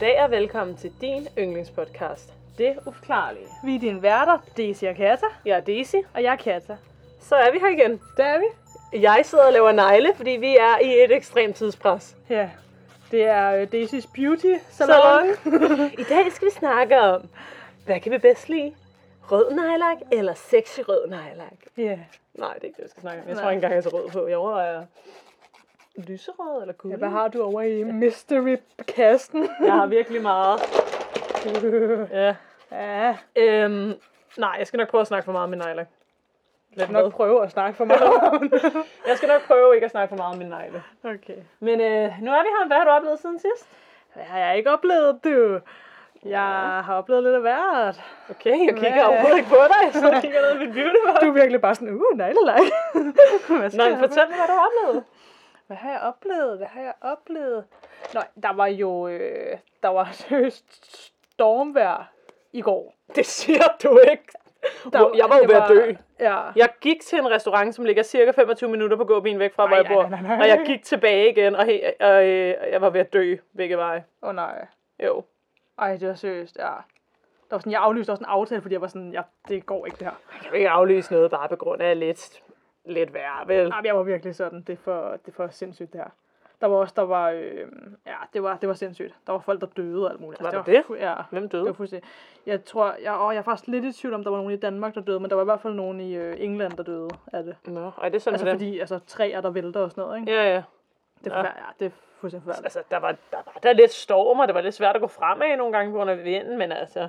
Goddag og velkommen til din yndlingspodcast, Det Uforklarlige. Vi er dine værter, Daisy og Kata, Jeg er Daisy. og jeg er Kata. Så er vi her igen. Der er vi. Jeg sidder og laver negle, fordi vi er i et ekstremt tidspres. Ja, det er uh, Daisys Beauty Salon. Salon. I dag skal vi snakke om, hvad kan vi bedst lide? Rød nejlak eller sexy rød nejlak? Ja. Nej, det er ikke det, vi skal snakke om. Jeg tror ikke engang, jeg er så rød på. Jeg overvejer lyserød eller guld. ja. Hvad har du over i Mystery-kasten? Jeg har virkelig meget. Ja. ja, Øhm, nej, jeg skal nok prøve at snakke for meget om min nejlak. jeg skal nok med. prøve at snakke for det. Jeg skal nok prøve ikke at snakke for meget om min negle. Okay. Men øh, nu er vi her. Hvad har du oplevet siden sidst? Hvad har jeg ikke oplevet, du? Jeg har oplevet lidt af hvert. Okay, jeg kigger Hvad? overhovedet ikke på dig. Jeg sidder og kigger ned i mit beauty Du er virkelig bare sådan, uh, skal Nej, jeg fortæl mig, hvad du har oplevet. Hvad har jeg oplevet? Hvad har jeg oplevet? Nå, der var jo, øh, der var seriøst stormvejr i går. Det siger du ikke. Der, jeg var jo ved at dø. Ja. Jeg gik til en restaurant, som ligger cirka 25 minutter på gåbilen væk fra, hvor Nej, jeg bor. nej, nej, nej. Og jeg gik tilbage igen, og, he- og øh, jeg var ved at dø begge veje. Åh oh, nej. Jo. Ej, det var seriøst, ja. Der var sådan, jeg aflyste også en aftale, fordi jeg var sådan, ja, det går ikke det her. Jeg kan ikke aflyse noget bare på grund af lidt, lidt værre, vel? Ej, men jeg var virkelig sådan, det er for, det er for sindssygt det her. Der var også, der var, øh, ja, det var, det var sindssygt. Der var folk, der døde og alt muligt. Var Altså, det? fu- Ja, Hvem det døde? var fuldstændig. Jeg tror, jeg, åh, jeg er faktisk lidt i tvivl om, der var nogen i Danmark, der døde, men der var i hvert fald nogen i øh, England, der døde af det. Nå, det er sådan Altså fordi, altså træer, der vælter og sådan noget, ikke? Ja, ja. Det Ja. ja. det er fuldstændig forfærdeligt. Altså, der var, der var der lidt storm, og det var lidt svært at gå fremad nogle gange på grund af vinden, men altså,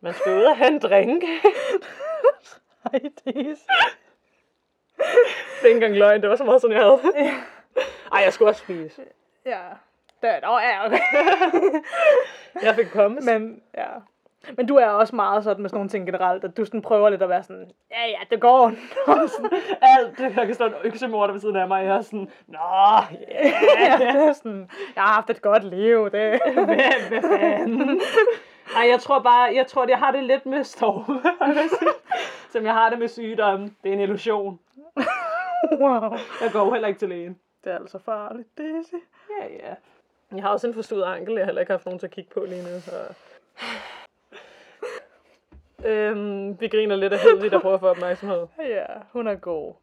man skulle ud og have en drink. Ej, det er det er ikke engang løgn, det var så meget sådan, jeg havde det. Ej, jeg skulle også spise. Ja. Der, nå, ja, okay. Jeg fik pommes. Men, ja. Men du er også meget sådan med sådan nogle ting generelt, at du sådan prøver lidt at være sådan, ja, ja, det går. sådan, alt det, der kan stå en øksemorter ved siden af mig, jeg er sådan, nå, ja, ja, det er sådan, jeg har haft et godt liv, det. hvad, hvad fanden? Ej, jeg tror bare, jeg tror, jeg har det lidt med storm, som jeg har det med sygdomme. Det er en illusion. wow. Jeg går heller ikke til lægen. Det er altså farligt, Daisy. Ja, ja. Jeg har også en forstået ankel, jeg har heller ikke haft nogen til at kigge på lige nu. Så. Øhm, vi griner lidt af Hedvig, der prøver at få opmærksomhed. Ja, hun er god.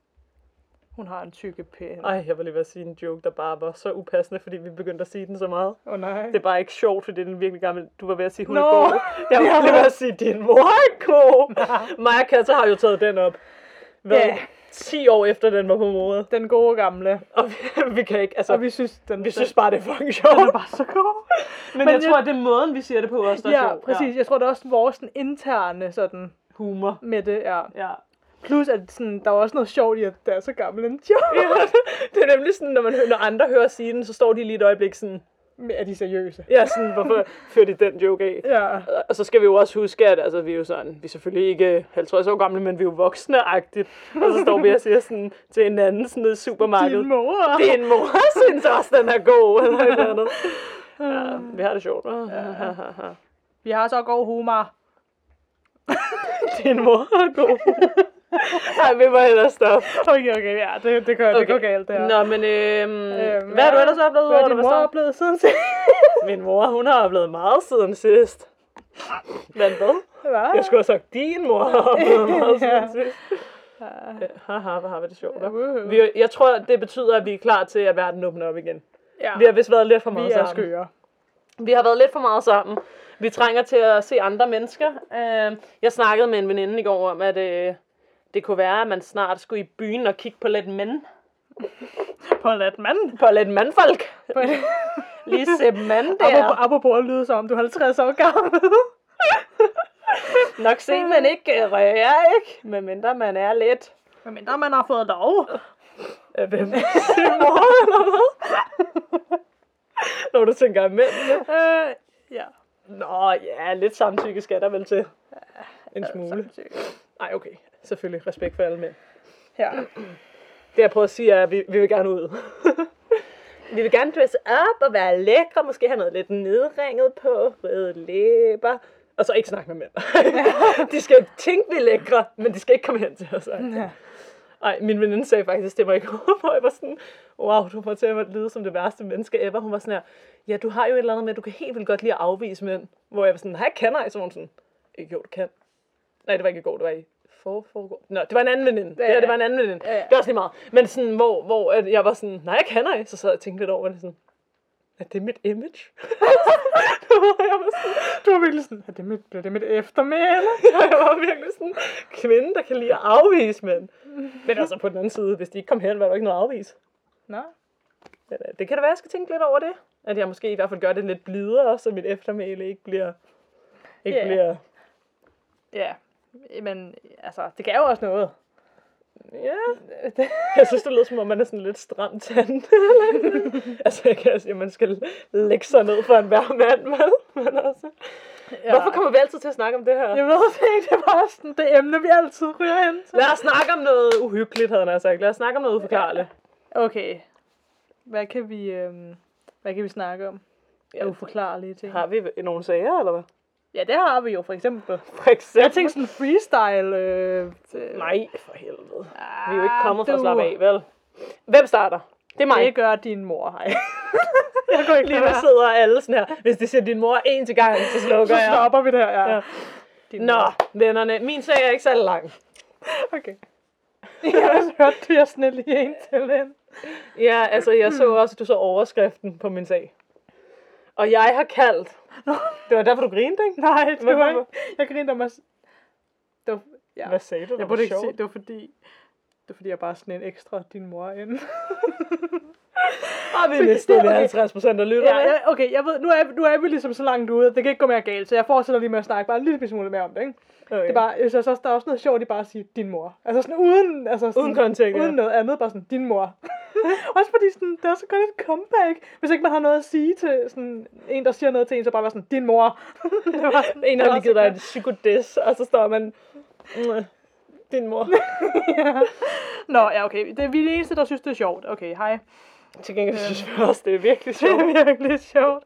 Hun har en tykke pæn. Ej, jeg var lige ved at sige en joke, der bare var så upassende, fordi vi begyndte at sige den så meget. Åh oh, nej. Det er bare ikke sjovt, fordi den er virkelig gammel. Du var ved at sige, hun Nå. er god. Jeg var lige ved at sige, din mor er god. Maja Katja har jo taget den op. Hvad? Ja. 10 år efter den var på mode. Den gode gamle. Og vi, vi kan ikke, altså, Og vi, synes, den, vi synes bare, det er fucking sjovt. den er bare så god. Men, Men jeg, jeg- tror, at det er måden, vi siger det på også, der er Ja, sjovt. præcis. Jeg tror, det er også vores interne sådan, Humor. med det, ja. Ja. Plus, at sådan, der er også noget sjovt i, at det er så gammel en joke. ja. Det er nemlig sådan, når, man når andre hører sige den, så står de lige et øjeblik sådan, Er de seriøse? ja, sådan, hvorfor fører de den joke af? Ja. Og så skal vi jo også huske, at altså, vi er jo sådan, vi er selvfølgelig ikke 50 år gamle, men vi er jo voksne-agtigt. Og så står vi og siger sådan til hinanden sådan noget supermarked. Din mor. Din mor synes også, den er god, eller et eller andet. Ja, vi har det sjovt? Ja. Vi har så god humor. Din mor er god. Ej, vi må hellere stoppe. Okay, okay, ja, det, det, gør, okay. det går galt, det her. Nå, men øhm, Øhm, hvad har du ellers oplevet? Hvad har din mor oplevet siden sidst? Min mor, hun har oplevet meget siden sidst. Men hvad? Hvad? Jeg skulle have sagt, din mor har oplevet meget siden Ja. sidst. Ja, Haha, hvor har vi det sjovt. hva'? Woohoo. Vi, jeg tror, det betyder, at vi er klar til, at verden åbner op igen. ja. Vi har vist været lidt for meget vi er sammen. skøre. Vi har været lidt for meget sammen. Vi trænger til at se andre mennesker. Øh, jeg snakkede med en veninde i går om, at øh, det kunne være, at man snart skulle i byen og kigge på lidt mænd. På let mand. På lidt mandfolk. Lige se mand Apropos, der. apropos at lyde som om du er 50 år gammel. Nok se, man ikke øh, rører, ikke? Medmindre man er lidt. Men mindre man har fået lov. Øh, Hvem? Sin mor, eller hvad? Når du tænker mændene. Øh, ja. Nå, ja, lidt samtykke skal der vel til. En smule. Samtykke. Nej, okay. Selvfølgelig respekt for alle mænd. Ja. Det jeg prøver at sige er, at vi, vi vil gerne ud. vi vil gerne dresse op og være lækre. Måske have noget lidt nedringet på. Røde læber. Og så ikke snakke med mænd. de skal tænke, vi er lækre, men de skal ikke komme hen til os. ja. Ej, min veninde sagde faktisk til mig i går, hvor jeg var sådan, wow, du får til at lyde som det værste menneske ever. Hun var sådan her, ja, du har jo et eller andet med, du kan helt vildt godt lide at afvise mænd. Hvor jeg var sådan, hej, kan jeg? Så var hun sådan, "Øh, jo, du kan. Nej, det var ikke i går, det var i for, forgår. Nå, det var en anden veninde. Ja, Ja, det var en anden veninde. Ja, ja. Det er også lige meget. Men sådan, hvor, hvor at jeg var sådan, nej, jeg kan ej. Så sad jeg og tænkte lidt over det sådan, er det mit image? jeg var sådan, Du var virkelig sådan, er det mit, bliver det mit eftermæle? jeg var virkelig sådan, kvinde, der kan lide at afvise mænd. Men altså på den anden side, hvis de ikke kom hen, var der ikke noget at afvise. Nå. Men, øh, det kan da være, jeg skal tænke lidt over det. At jeg måske i hvert fald gør det lidt blidere, så mit eftermæle ikke bliver... Ikke Ja. bliver... Ja, men altså, det gav jo også noget. Ja, jeg synes, det lyder som om, man er sådan lidt stram tand. altså, jeg kan sige, at man skal lægge sig ned for en hver mand, vel? Men altså... Ja. Hvorfor kommer vi altid til at snakke om det her? Jeg ved det ikke, det var sådan det emne, vi altid ryger hen til. Lad os snakke om noget uhyggeligt, havde jeg sagt. Lad os snakke om noget uforklarligt. Okay. Hvad kan vi, øhm, hvad kan vi snakke om? Ja, uforklarlige ting. Har vi nogle sager, eller hvad? Ja, det har vi jo for eksempel. For eksempel. Jeg tænkte sådan freestyle. Øh, til- Nej, for helvede. ah, Vi er jo ikke kommet for at du- slappe af, vel? Hvem starter? Det er mig. Det gør din mor, hej. jeg går ikke Lige nu sidder alle sådan her. Hvis de siger din mor en til gang, så slukker Så jeg. stopper vi der, ja. Ja. Din Nå, mor. vennerne. Min sag er ikke særlig lang. Okay. Jeg har også hørt, du jeg snille lige en til den. Ja, altså jeg så også, at du så overskriften på min sag. Og jeg har kaldt... Det var derfor, du grinte, ikke? Nej, det Hvorfor? var ikke. Jeg grinte om s- Det var, ja. Hvad sagde du? Jeg Det burde ikke sige, det var fordi... Det var fordi, jeg bare sådan en ekstra din mor ind. Og vi mistede Okay. 50 procent af lytterne. Ja, ja, okay, jeg ved, nu er, nu er vi ligesom så langt ude, at det kan ikke gå mere galt, så jeg fortsætter lige med at snakke bare en lille smule mere om det, ikke? Okay. Det er bare, jeg synes også, der er også noget sjovt i bare at sige, din mor. Altså sådan uden, altså sådan, Uden kontekst. Uden noget andet, bare sådan, din mor. også fordi sådan, det er så godt et comeback, hvis ikke man har noget at sige til sådan, en, der siger noget til en, så bare være sådan, din mor. det var En det var lige givet dig et psykodis, og så står man... "Mm, Din mor. godt. Nå, ja, okay. Det er vi de eneste, der synes, det er sjovt. Okay, hej. Til gengæld synes jeg også, det er virkelig Det sjovt. er virkelig sjovt.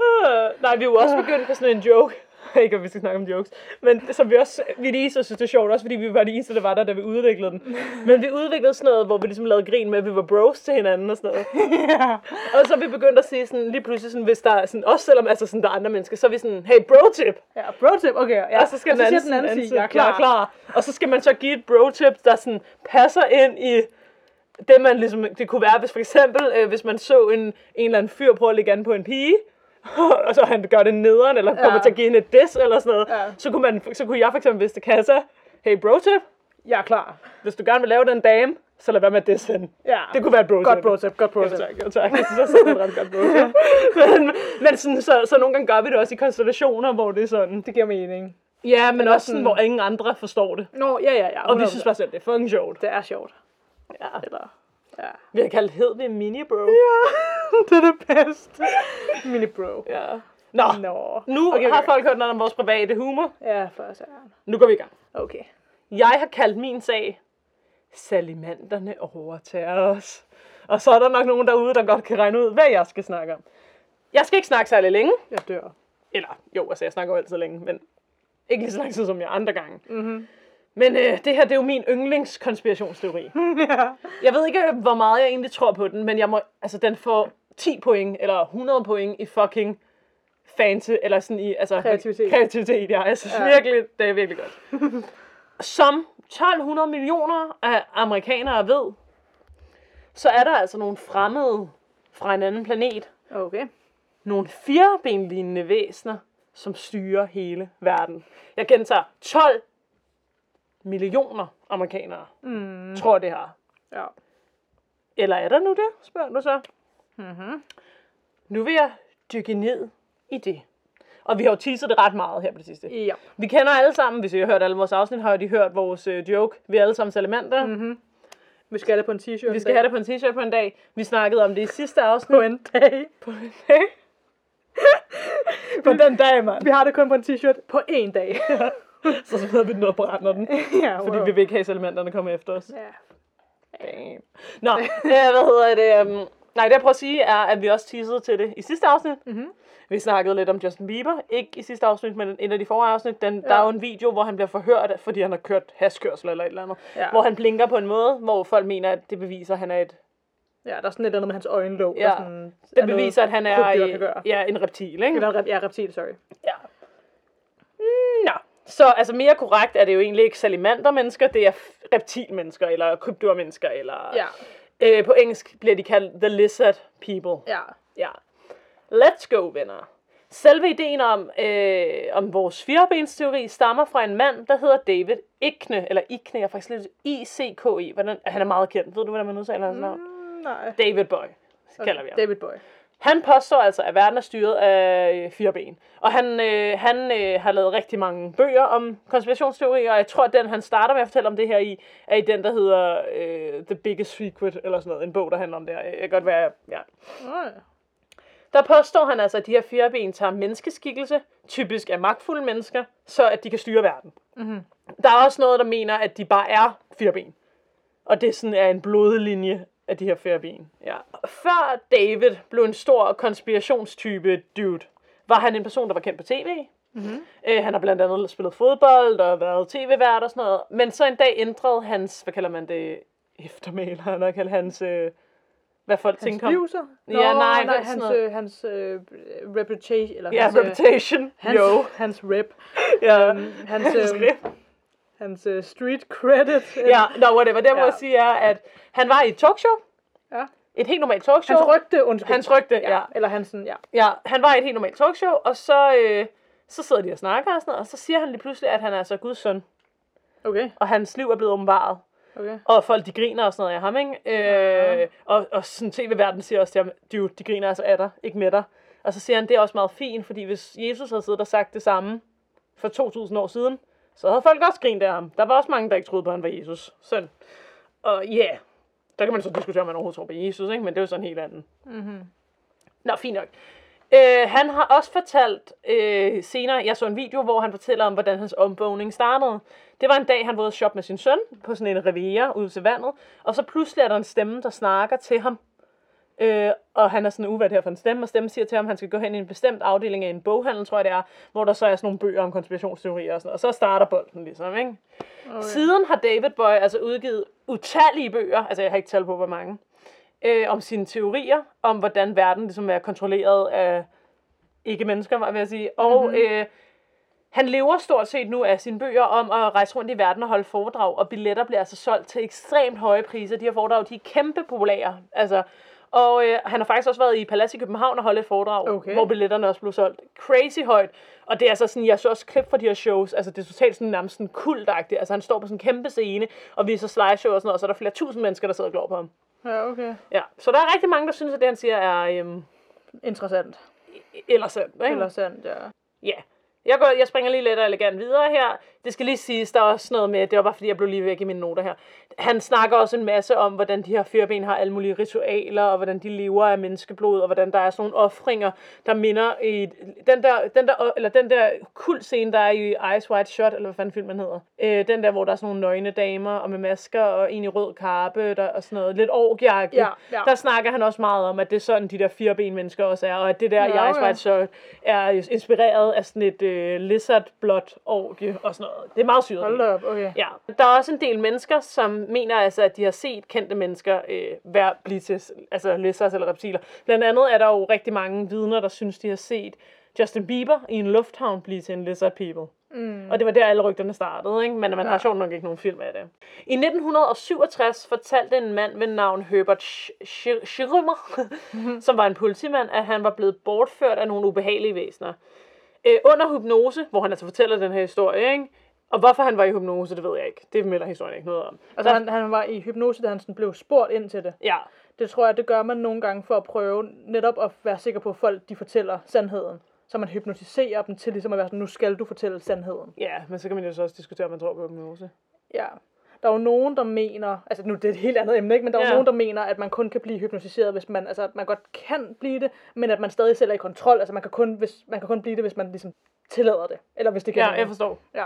Øh, nej, vi er jo også begyndt på sådan en joke. Ikke, at vi skal snakke om jokes. Men som vi også, vi eneste, der synes, det er sjovt. Også fordi vi var de eneste, der var der, da vi udviklede den. Men vi udviklede sådan noget, hvor vi ligesom lavede grin med, at vi var bros til hinanden og sådan noget. ja. Og så vi begyndt at sige sådan, lige pludselig sådan, hvis der er sådan, også selvom altså sådan, der er andre mennesker, så er vi sådan, hey, bro tip. Ja, bro tip, okay. Ja. og så skal og så den anden, den anden sige, jeg er klar. klar. klar. Og så skal man så give et bro tip, der sådan passer ind i det, man ligesom, det kunne være, hvis for eksempel, øh, hvis man så en, en eller anden fyr prøve at lægge an på en pige, og så han gør det nederen, eller kommer Ja. til at give hende et diss, eller sådan noget, Ja. så, kunne man, så kunne jeg for eksempel, hvis det kan så, hey, bro tip, Jeg er klar. hvis du gerne vil lave den dame, så lad være med at disse hende. Ja. Det kunne være et bro. Godt bro tip, godt bro tip. tak, jo, tak. Jeg synes også, det er et ret godt bro tip. men, men sådan, så, så nogle gange gør vi det også i konstellationer, hvor det er sådan, Det giver mening. Ja, men også sådan, hvor ingen andre forstår det. Nå, ja, ja, ja. Og vi 100%. synes bare selv, det er fucking sjovt. det er sjovt. Ja. Eller, ja. Vi har kaldt hed det mini bro. det er det bedste. Mini bro. Ja. Nå, Nå. nu Okay, har okay. folk hørt noget om vores private humor. Ja, for så Nu går vi i gang. Okay. Jeg har kaldt min sag, salimanderne overtager os. Og så er der nok nogen derude, der godt kan regne ud, hvad jeg skal snakke om. Jeg skal ikke snakke særlig længe. Jeg dør. Eller, jo, altså jeg snakker jo altid længe, men ikke lige så lang tid som jeg andre gange. Mhm. Men øh, det her, det er jo min yndlingskonspirationsteori. ja. Jeg ved ikke, hvor meget jeg egentlig tror på den, men jeg må, altså, den får 10 point, eller 100 point i fucking fancy, eller sådan i, altså, Kreativitet. kreativitet, ja. Ja. ja. virkelig, det er virkelig godt. Som 1200 millioner af amerikanere ved, så er der altså nogle fremmede fra en anden planet, Okay. nogle firebenlignende væsener, som styrer hele verden. Jeg gentager 12 millioner amerikanere, Mm. tror det her. Ja. Eller er der nu det, spørger du så? Mhm. Nu vil jeg dykke ned i det. Og vi har jo teaset det ret meget her på det sidste. Ja. Vi kender alle sammen, hvis I har hørt alle vores afsnit, har de hørt vores øh, joke. Vi er alle sammen salamandere. Mm. Mhm. Vi skal have det på en t-shirt. Vi skal have det på en t-shirt på en dag. Vi snakkede om det i sidste afsnit. på en dag. På en dag. på den dag, mand. Vi har det kun på en t-shirt på én dag. Så smider vi den op og brænder den. ja, Fordi vi vil ikke have, at kommer efter os. Ja. Damn. Nå, øh, hvad hedder det? Um, Nej, det jeg prøver at sige er, at vi også teasede til det i sidste afsnit. Mhm. Vi snakkede lidt om Justin Bieber. Ikke i sidste afsnit, men en af de forrige afsnit. Den, ja. Der er jo en video, hvor han bliver forhørt, fordi han har kørt haskørsel eller et eller andet. Ja. Hvor han blinker på en måde, hvor folk mener, at det beviser, at han er et... Ja, der er sådan et eller andet med hans øjenlåg. Ja, sådan, Det beviser, at han er i- ja, en reptil, ikke? Rep- ja, reptil, sorry. Ja. Så altså mere korrekt er det jo egentlig ikke salamandermennesker, det er reptilmennesker, eller krybdyrmennesker, eller... Ja, Øh, på engelsk bliver de kaldt the lizard people. ja. Ja. Let's go, venner. Selve ideen om, øh, om vores firebensteori stammer fra en mand, der hedder David Ikne, eller Ikne, jeg er faktisk lidt I-C-K-E. Hvordan, han er meget kendt. Ved du, hvordan man udtaler hans navn? Mm, nej. David Boy, kalder vi ham. David Boy. Han påstår altså, at verden er styret af øh, fire ben. Og han, øh, han øh, har lavet rigtig mange bøger om konspirationsteorier, og jeg tror, at den, han starter med at fortælle om det her i, er i den, der hedder øh, The Biggest Secret, eller sådan noget. En bog, der handler om det her. Jeg kan godt være, ja. Ja. Der påstår han altså, at de her fire ben tager menneskeskikkelse, typisk af magtfulde mennesker, så at de kan styre verden. Mhm. Der er også noget, der mener, at de bare er fire ben. Og det sådan er en blodlinje af de her fire ben. Ja. Før David blev en stor konspirationstype dude, var han en person, der var kendt på tv. Mhm. Øh, han har blandt andet spillet fodbold og været tv-vært og sådan noget. Men så en dag ændrede hans, hvad kalder man det, eftermæl, har kaldt hans, øh, hvad folk Hans tænker om. Ja, nej, nej, hans, øh, hans øh, reputation, eller Ja, hans, øh, reputation. hans, Jo. hans rep. Ja. Øhm, hans, Hans øh, rep. hans øh, street credit. Ja, no, whatever. Det, jeg må Ja. sige, er, at han var i et talkshow. Ja. Et helt normalt talkshow. Hans rygte, undskyld. Hans rygte, ja. Eller hans sådan, ja. Ja, han var i et helt normalt talkshow, og så, øh, så sidder de og snakker og sådan noget, og så siger han lige pludselig, at han er altså Guds søn, Okay, og hans liv er blevet åbenbaret. okay. Og folk, de griner og sådan noget af ham, ikke? Øh, og, og sådan tv-verden siger også til ham, dude, de griner altså af dig, ikke med dig. Og så siger han, det er også meget fint, fordi hvis Jesus havde siddet og sagt det samme for 2000 år siden, så havde folk også grint af ham. Der var også mange, der ikke troede på, at han var Jesus søn. Og ja, yeah, der kan man så diskutere, om man overhovedet tror på Jesus, ikke? men det er jo sådan en helt anden. Mm-hmm. Nå, fint nok. Øh, han har også fortalt øh, senere, jeg så en video, hvor han fortæller om, hvordan hans omvågning startede. Det var en dag, han var ude at shoppe med sin søn på sådan en riviera ude til vandet, og så pludselig er der en stemme, der snakker til ham. Øh, og han er sådan uvært her for en stemme, og stemmen siger til ham, at han skal gå hen i en bestemt afdeling af en boghandel, tror jeg det er, hvor der så er sådan nogle bøger om konspirationsteorier og sådan noget. Og så starter bolden ligesom, ikke? Okay. Siden har David Boy altså udgivet utallige bøger, altså jeg har ikke talt på, hvor mange, øh, om sine teorier, om hvordan verden ligesom er kontrolleret af ikke-mennesker, var jeg sige. Og mm-hmm. øh, han lever stort set nu af sine bøger om at rejse rundt i verden og holde foredrag, og billetter bliver altså solgt til ekstremt høje priser. De her foredrag, de er kæmpe populære. Altså, og øh, han har faktisk også været i Palads i København og holdt et foredrag, Okay. hvor billetterne også blev solgt crazy højt. Og det er altså sådan, jeg så også klip fra de her shows, altså det er totalt sådan nærmest sådan kultagtigt. Altså han står på sådan en kæmpe scene og viser slideshow og sådan noget, og så er der flere tusind mennesker, der sidder og glor på ham. Ja, okay. Ja, så der er rigtig mange, der synes, at det han siger er øhm, Interessant. eller sandt. Ikke? Eller sandt, ja. Ja. Jeg, går, jeg springer lige let og elegant videre her. Det skal lige siges, der er også noget med, det var bare fordi, jeg blev lige væk i mine noter her. Han snakker også en masse om, hvordan de her fireben har alle mulige ritualer, og hvordan de lever af menneskeblod, og hvordan der er sådan nogle offringer, der minder i den der, den der, eller den der kult scene, der er i Eyes Wide Shut, eller hvad fanden filmen hedder. Øh, den der, hvor der er sådan nogle nøgne damer, og med masker, og en i rød karpe, der, og sådan noget, lidt orgiagtigt. Ja, ja. Der snakker han også meget om, at det er sådan, de der fireben mennesker også er, og at det der Ja, i okay. Wide Shut er inspireret af sådan et øh, lizard blot orgie og sådan noget. Det er meget syret. Hold op, okay. Ja, der er også en del mennesker, som mener altså, at de har set kendte mennesker øh, være, blive til altså lizards eller reptiler. Blandt andet er der jo rigtig mange vidner, der synes, de har set Justin Bieber i en lufthavn blive til en lizard people. Mm. Og det var der, alle rygterne startede, ikke? men man har Ja. sjovt nok ikke nogen film af det. I 1967 fortalte en mand ved navn Herbert Sch- Sch- Schrömer, som var en politimand, at han var blevet bortført af nogle ubehagelige væsener. Øh, under hypnose, hvor han altså fortæller den her historie, ikke? Og hvorfor han var i hypnose, det ved jeg ikke. Det melder historien ikke noget om. Altså, han, han var i hypnose, da han sådan blev spurgt ind til det. Ja, Det tror jeg, det gør man nogle gange for at prøve netop at være sikker på, at folk de fortæller sandheden. Så man hypnotiserer dem til ligesom at være sådan, nu skal du fortælle sandheden. ja, men så kan man jo så også diskutere, om man tror på hypnose. Ja. Der er jo nogen, der mener, altså nu det er et helt andet emne, ikke? men der er jo nogen, der mener, at man kun kan blive hypnotiseret, hvis man, altså at man godt kan blive det, men at man stadig selv er i kontrol. Altså man kan kun, hvis, man kan kun blive det, hvis man ligesom tillader det. Eller hvis det kan Ja, jeg forstår. Ja.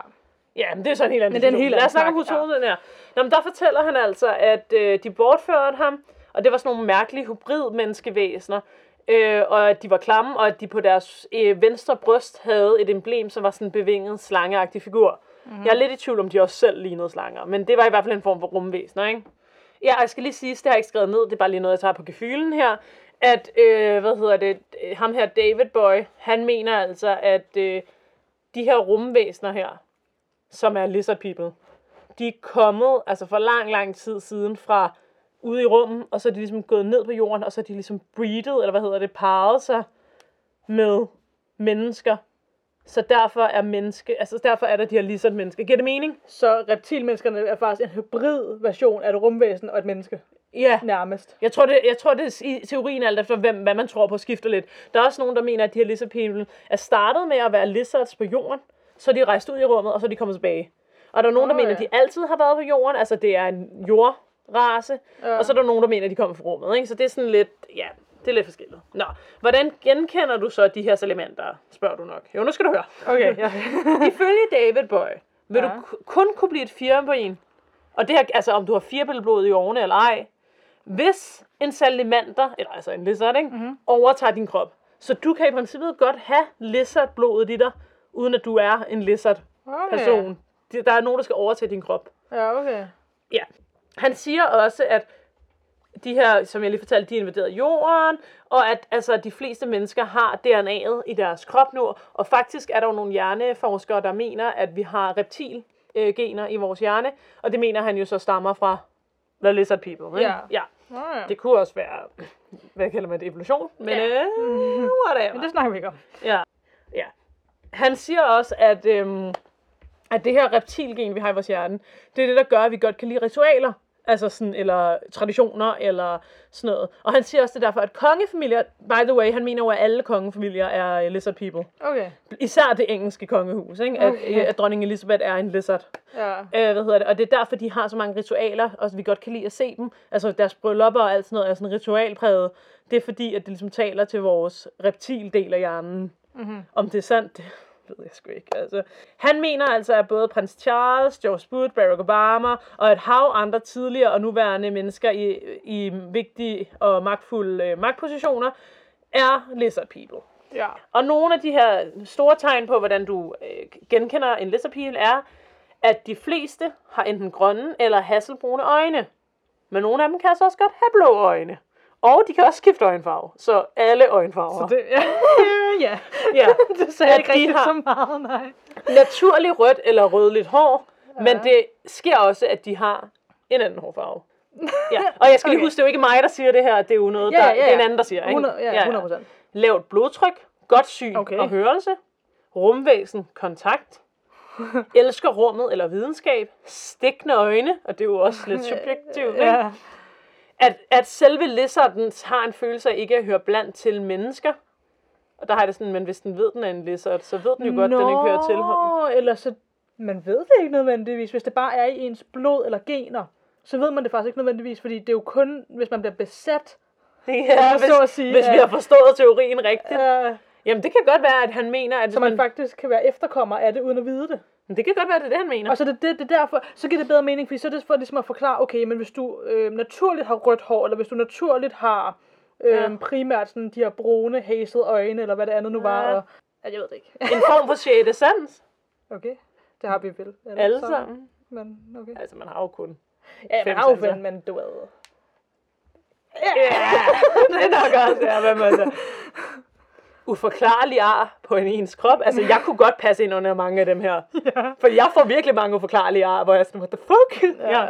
Ja, men det er så en helt anden Men det en diskussion. helt Lad os snakke om ja. hypnosen her. Nå, men der fortæller han altså, at øh, de bortførte ham, Og det var sådan nogle mærkelige hybrid-menneskevæsener. Øh, og at de var klamme, og at de på deres øh, venstre bryst havde et emblem, som var sådan en bevinget, slangeagtig figur. Mm-hmm. Jeg er lidt i tvivl, om de også selv lignede slanger, men det var i hvert fald en form for rumvæsener, ikke? Ja, og jeg skal lige sige, det har jeg ikke skrevet ned, det er bare lige noget, jeg tager på gefylen her, at, øh, hvad hedder det, ham her David Boy, han mener altså, at øh, de her rumvæsener her, som er lizard people, de er kommet, altså for lang, lang tid siden fra ude i rummet, og så er de ligesom gået ned på jorden, og så er de ligesom breeded, eller hvad hedder det, parret sig med mennesker. Så derfor er menneske, altså derfor er der de her lizard mennesker. Giver det mening? Så reptilmenneskerne er faktisk en hybrid version af et rumvæsen og et menneske. Ja. Nærmest. Jeg tror, det, jeg tror, det er i teorien alt efter, hvem, hvad man tror på, skifter lidt. Der er også nogen, der mener, at de her lizard people er startet med at være lizards på jorden, så er de rejst ud i rummet, og så er de kommet tilbage. Og der er nogen, der mener, ja. at de altid har været på jorden, altså det er en jordrace, Ja. og så er der nogen, der mener, at de kommer fra rummet. Ikke? Så det er sådan lidt, ja, det er lidt forskelligt. Nå, hvordan genkender du så de her elementer, spørger du nok. Jo, nu skal du høre. Okay, ja. Ifølge David Boy, vil Ja. du ku- kun kunne blive et firben, og det her, altså om du har firebælteblod i årene eller ej, hvis en salamander, eller altså en lizard, ikke, mm-hmm. overtager din krop. Så du kan i princippet godt have lizardblodet i dig, uden at du er en lizard-person. Okay. Der er nogen, der skal overtage din krop. Ja, okay. Ja. Han siger også, at de her, som jeg lige fortalte, de invaderede jorden, og at altså, de fleste mennesker har DNA'et i deres krop nu, og faktisk er der jo nogle hjerneforskere, der mener, at vi har reptilgener i vores hjerne, og det mener han jo så stammer fra The Lizard People. Ikke? Ja. ja. Nå, ja. Det kunne også være, hvad kalder man det, evolution? Men ja. øh, whatever. Men det snakker vi ikke om. Ja. ja. Han siger også, at, øhm, at det her reptilgen, vi har i vores hjerne, det er det, der gør, at vi godt kan lide ritualer. Altså sådan, eller traditioner, eller sådan noget. Og han siger også, det er derfor, at kongefamilier, by the way, han mener jo, at alle kongefamilier er øh, lizard people. Okay. Især det engelske kongehus, ikke? At, Okay. øh, at dronning Elizabeth er en lizard. Ja. Øh, hvad hedder det? Og det er derfor, de har så mange ritualer, og vi godt kan lide at se dem. Altså deres bryllupper og alt sådan noget er sådan ritualpræget. Det er fordi, at det ligesom taler til vores reptildel af hjernen. Mhm. Om det er sandt, det ved jeg sgu ikke. Altså, han mener altså, at både prins Charles, George Bush, Barack Obama og et hav andre tidligere og nuværende mennesker i, i vigtige og magtfulde øh, magtpositioner er lizard people. Ja. Og nogle af de her store tegn på, hvordan du øh, genkender en lizard people, er, at de fleste har enten grønne eller hasselbrune øjne. Men nogle af dem kan altså også godt have blå øjne. Og de kan også skifte øjenfarve. Så alle øjenfarver. Så det, ja. ja. ja. det sagde At ikke de rigtig har- så meget, nej. Naturligt rødt eller rødligt hår. Ja. Men det sker også, at de har en anden hårfarve. Ja. Og jeg skal lige Okay. huske, det er jo ikke mig, der siger det her. Det er jo noget, Ja, der, ja, ja. det er en anden, der siger. Ikke? 100, ja, 100 procent. Lavt blodtryk, godt syn Okay. og hørelse, rumvæsen, kontakt, elsker rummet eller videnskab, stikkende øjne, og det er jo også lidt subjektivt, ikke? Ja. At, at selve lizarden har en følelse af ikke at høre blandt til mennesker. Og der har det sådan, men hvis den ved, den er en lizard, så ved den jo godt, at den ikke hører til ham. Nå, eller så, man ved det ikke nødvendigvis. Hvis det bare er i ens blod eller gener, så ved man det faktisk ikke nødvendigvis, fordi det er jo kun, hvis man bliver besat. Ja, hvis, så at sige, hvis vi ja. har forstået teorien rigtigt. Øh, Jamen, det kan godt være, at han mener, at så man man, faktisk kan være efterkommer af det, uden at vide det. Det kan godt være, det er det, han mener. Og så det, det, det er derfor, så giver det bedre mening, fordi så er det for ligesom at forklare, okay, men hvis du øh, naturligt har rødt hår, eller hvis du naturligt har øh, Ja. primært sådan de her brune, hazel øjne, eller hvad det andet nu var, Ja. og, ja, jeg ved det ikke. En form for 6. sans. Okay, det har vi vel. Alle, Alle sammen. Men okay. Altså, man har jo kun... Ja, men har jo vel, men du ved. Ja, det er nok også, ja, hvad man siger. Uforklarlig ar på en ens krop. Altså, jeg kunne godt passe ind under mange af dem her. Ja. For jeg får virkelig mange uforklarlige ar, hvor jeg er sådan, what the fuck? ja.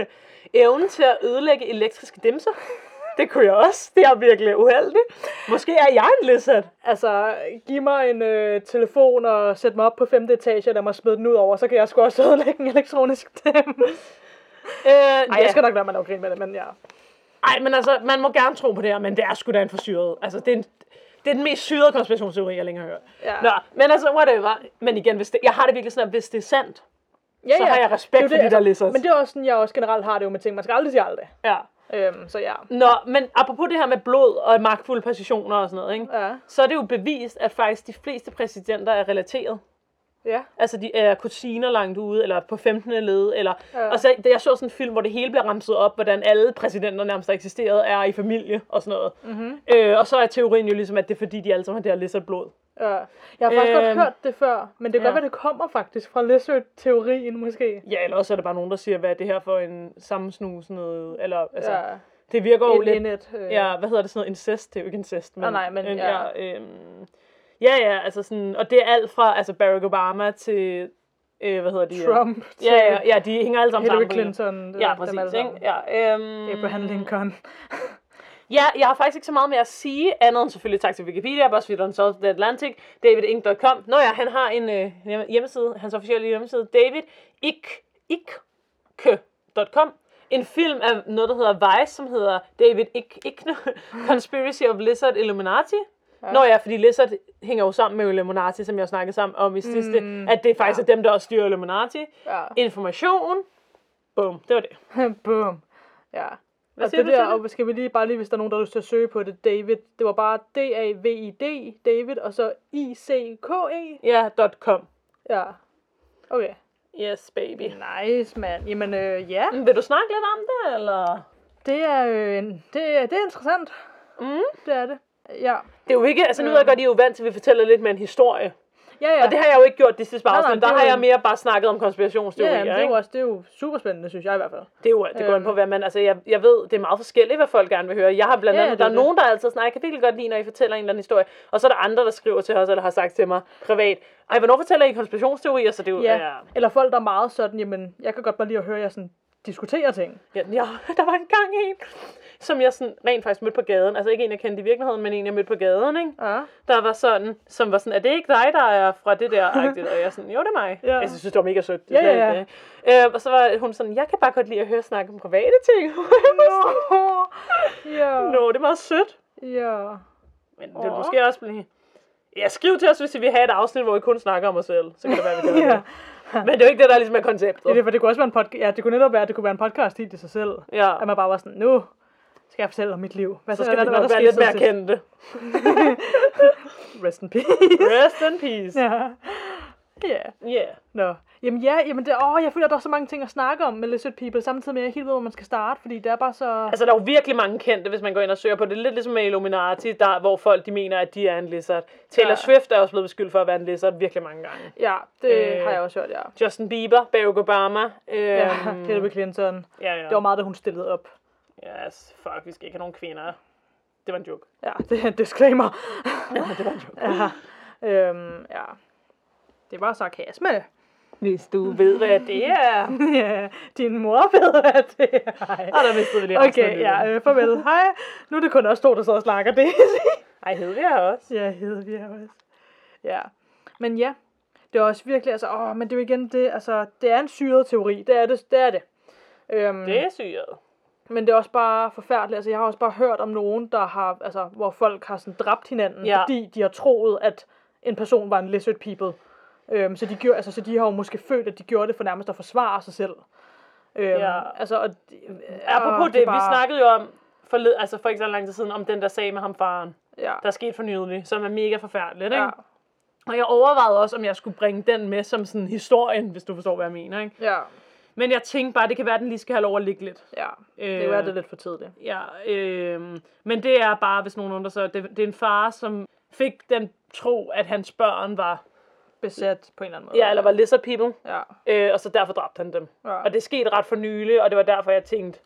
Evnen til at ødelægge elektriske dimser. Det kunne jeg også. Det er virkelig uheldigt. Måske er jeg en lizard. Altså, giv mig en øh, telefon og sæt mig op på femte etage, og lad mig smide den ud over, så kan jeg sgu også ødelægge en elektronisk stemme. Øh, Ej, jeg skal nok lade mig lave grin med det, men ja. Ej, men altså, man må gerne tro på det her, men det er sgu da en forsyret. Altså, det er, en, det er den mest syrede konspirationsteori, jeg længere har hørt. Ja. Nå, men altså, whatever. Men igen, hvis det, jeg har det virkelig sådan, at hvis det er sandt, ja, så har jeg respekt Det for de der lizards. Men det er også sådan, jeg også generelt har det jo med ting. Man skal aldrig sige aldrig. ja. Øhm, så ja. Nå, men apropos det her med blod og magtfulde positioner og sådan noget, ikke? Ja. så er det jo bevist, at faktisk de fleste præsidenter er relateret. Ja. Altså, de er kusiner langt ude, eller på 15. led, eller... Ja. Og så, da jeg så sådan en film, hvor det hele bliver ramset op, hvordan alle præsidenter nærmest der eksisterede, er i familie og sådan noget. Mm-hmm. Øh, og så er teorien jo ligesom, at det er fordi, de alle sammen har det her lizard-blod. ja. Jeg har faktisk godt Øhm, hørt det før, men det kan ja. godt være, det kommer faktisk fra Lizard-teorien måske. Ja, eller også er der bare nogen, der siger, hvad er det her for en sammensnus noget, eller altså, ja. det virker jo lidt, indet, øh, ja, hvad hedder det sådan noget, incest, det er jo ikke incest, men, Ah, nej, men øh, ja. ja, øhm, ja, ja, altså sådan, og det er alt fra, altså Barack Obama til, øh, hvad hedder de? Trump Ja, ja, ja, de hænger alle sammen Hillary sammen. en- Clinton. Ja, dem præcis, ikke? Ja, øhm, Abraham Lincoln. Ja, jeg har faktisk ikke så meget mere at sige, andet end selvfølgelig tak til Wikipedia, BuzzFeed og South The Atlantic, davidink.com. Nå ja, han har en øh, hjemmeside, hans officielle hjemmeside, davidik.com. En film af noget, der hedder Vice, som hedder David Ik Ikne, Conspiracy of Lizard Illuminati. Ja. Nå ja, fordi Lizard hænger jo sammen med Illuminati, som jeg snakkede sammen om i sidste, Mm, at det faktisk ja. er dem, der også styrer Illuminati. Ja. Information. Boom, det var det. Boom. Ja. Hvad og siger det du der, det? og skal vi lige bare lige, hvis der er nogen, der har lyst til at søge på det, David, det var bare D-A-V-I-D, David, og så I-C-K-E. Ja, .com. Ja. Okay. Yes, baby. Nice, mand. Jamen, øh, ja. Mm, Vil du snakke lidt om det, eller? Det er, øh, en- det, er, det er interessant. Mm. Det er det. Ja. Det er jo ikke, altså nu ved jeg godt, I er jo vant til, at vi fortæller lidt med en historie. Ja, ja. Og det har jeg jo ikke gjort de sidste par afsnit. Der er har jo- jeg mere bare snakket om ja, konspirationsteorier, jamen, det, er jo også, det er jo super spændende, synes jeg i hvert fald. Det, er jo, det går an på, Øhm. hvad man... Altså, jeg, jeg ved, det er meget forskelligt, hvad folk gerne vil høre. Jeg har blandt Ja, andet... det der er er det. nogen, der altid snakker, jeg kan virkelig godt lide, når I fortæller en eller anden historie. Og så er der andre, der skriver til os, eller har sagt til mig privat, ej, hvornår fortæller I konspirationsteorier? Så det er jo... Ja. Eller folk, der er meget sådan, jamen, jeg kan godt bare lide at høre jer sådan diskutere ting. Ja, ja, der var engang en, som jeg sådan rent faktisk mødte på gaden. Altså ikke en, jeg kendte i virkeligheden, men en, jeg mødte på gaden, ikke? Ja. Der var sådan, som var sådan, er det ikke dig, der er fra det der? Agtigt? Og jeg er sådan, jo, det er mig. Ja. Jeg synes, det var mega sødt. Det Ja, er ja, det. Øh, og så var hun sådan, jeg kan bare godt lide at høre snakke om private ting. ja. Nå, det er meget sødt. Ja. Men det vil Åh. måske også blive... Ja, skriv til os, hvis I vil have et afsnit, hvor vi kun snakker om os selv. Så kan det være, vi gør ja. det. Men det er jo ikke det, der ligesom er konceptet. Det er det, for det kunne også være en podcast. Ja, det kunne netop være, at det kunne være en podcast helt i sig selv. Ja, At man bare var sådan, nu skal jeg fortælle om mit liv. Hvad så skal vi hvad, nok der være lidt mere kendte. Rest in peace. Rest in peace. ja. Ja. Yeah. Nå. Jamen ja, jamen det, åh, jeg føler, at der er så mange ting at snakke om med Lizard People, samtidig med, at jeg helt ved, hvor man skal starte, fordi det er bare så... Altså, der er jo virkelig mange kendte, hvis man går ind og søger på det. Lidt ligesom med Illuminati, der, hvor folk de mener, at de er en lizard. Taylor Ja. Swift er også blevet beskyldt for at være en lizard virkelig mange gange. Ja, det Øh, har jeg også hørt, ja. Justin Bieber, Barack Obama. Øhm, Ja, Hillary Clinton. ja, ja. Det var meget, da hun stillede op. Yes, fuck, vi skal ikke have nogen kvinder. Det var en joke. Ja, det er en disclaimer. det var en joke. ja. Øhm, ja. Det var sarkasme. Hvis du ved, hvad det er. ja, din mor ved, hvad det er. Og der mistede vi lige Okay, ja, øh, farvel. Hej. Nu er det kun os to, der sidder og snakker det. Ej, hed vi her også. ja, hed vi også. Ja. Men ja, det er også virkelig, altså, åh, men det er jo igen det, altså, det er en syret teori, det er det, det er det. Øhm, Det er syret. Men det er også bare forfærdeligt, altså jeg har også bare hørt om nogen, der har, altså, hvor folk har sådan dræbt hinanden, Ja. fordi de har troet, at en person var en lizard people. Øhm, så, de gjorde, altså, så de har jo måske følt, at de gjorde det for nærmest at forsvare sig selv. Øhm, Ja. Altså, og, Apropos og det, er vi snakkede jo om, for, led- altså for ikke så lang tid siden, om den der sag med ham faren, Ja, der skete for nylig, som er mega forfærdeligt, ikke? ja, Og jeg overvejede også, om jeg skulle bringe den med som sådan historien, hvis du forstår, hvad jeg mener, ikke? ja, Men jeg tænkte bare, det kan være, den lige skal have lov at ligge lidt. ja. Det er Øh, er det lidt for tidligt. Ja, øh, men det er bare, hvis nogen undrer sig, det, det er en far, som fik den tro, at hans børn var, Besat på en eller anden måde. ja, eller var lizard people, Ja, øh, og så derfor dræbte han dem. ja. Og det skete ret for nylig, og det var derfor, jeg tænkte,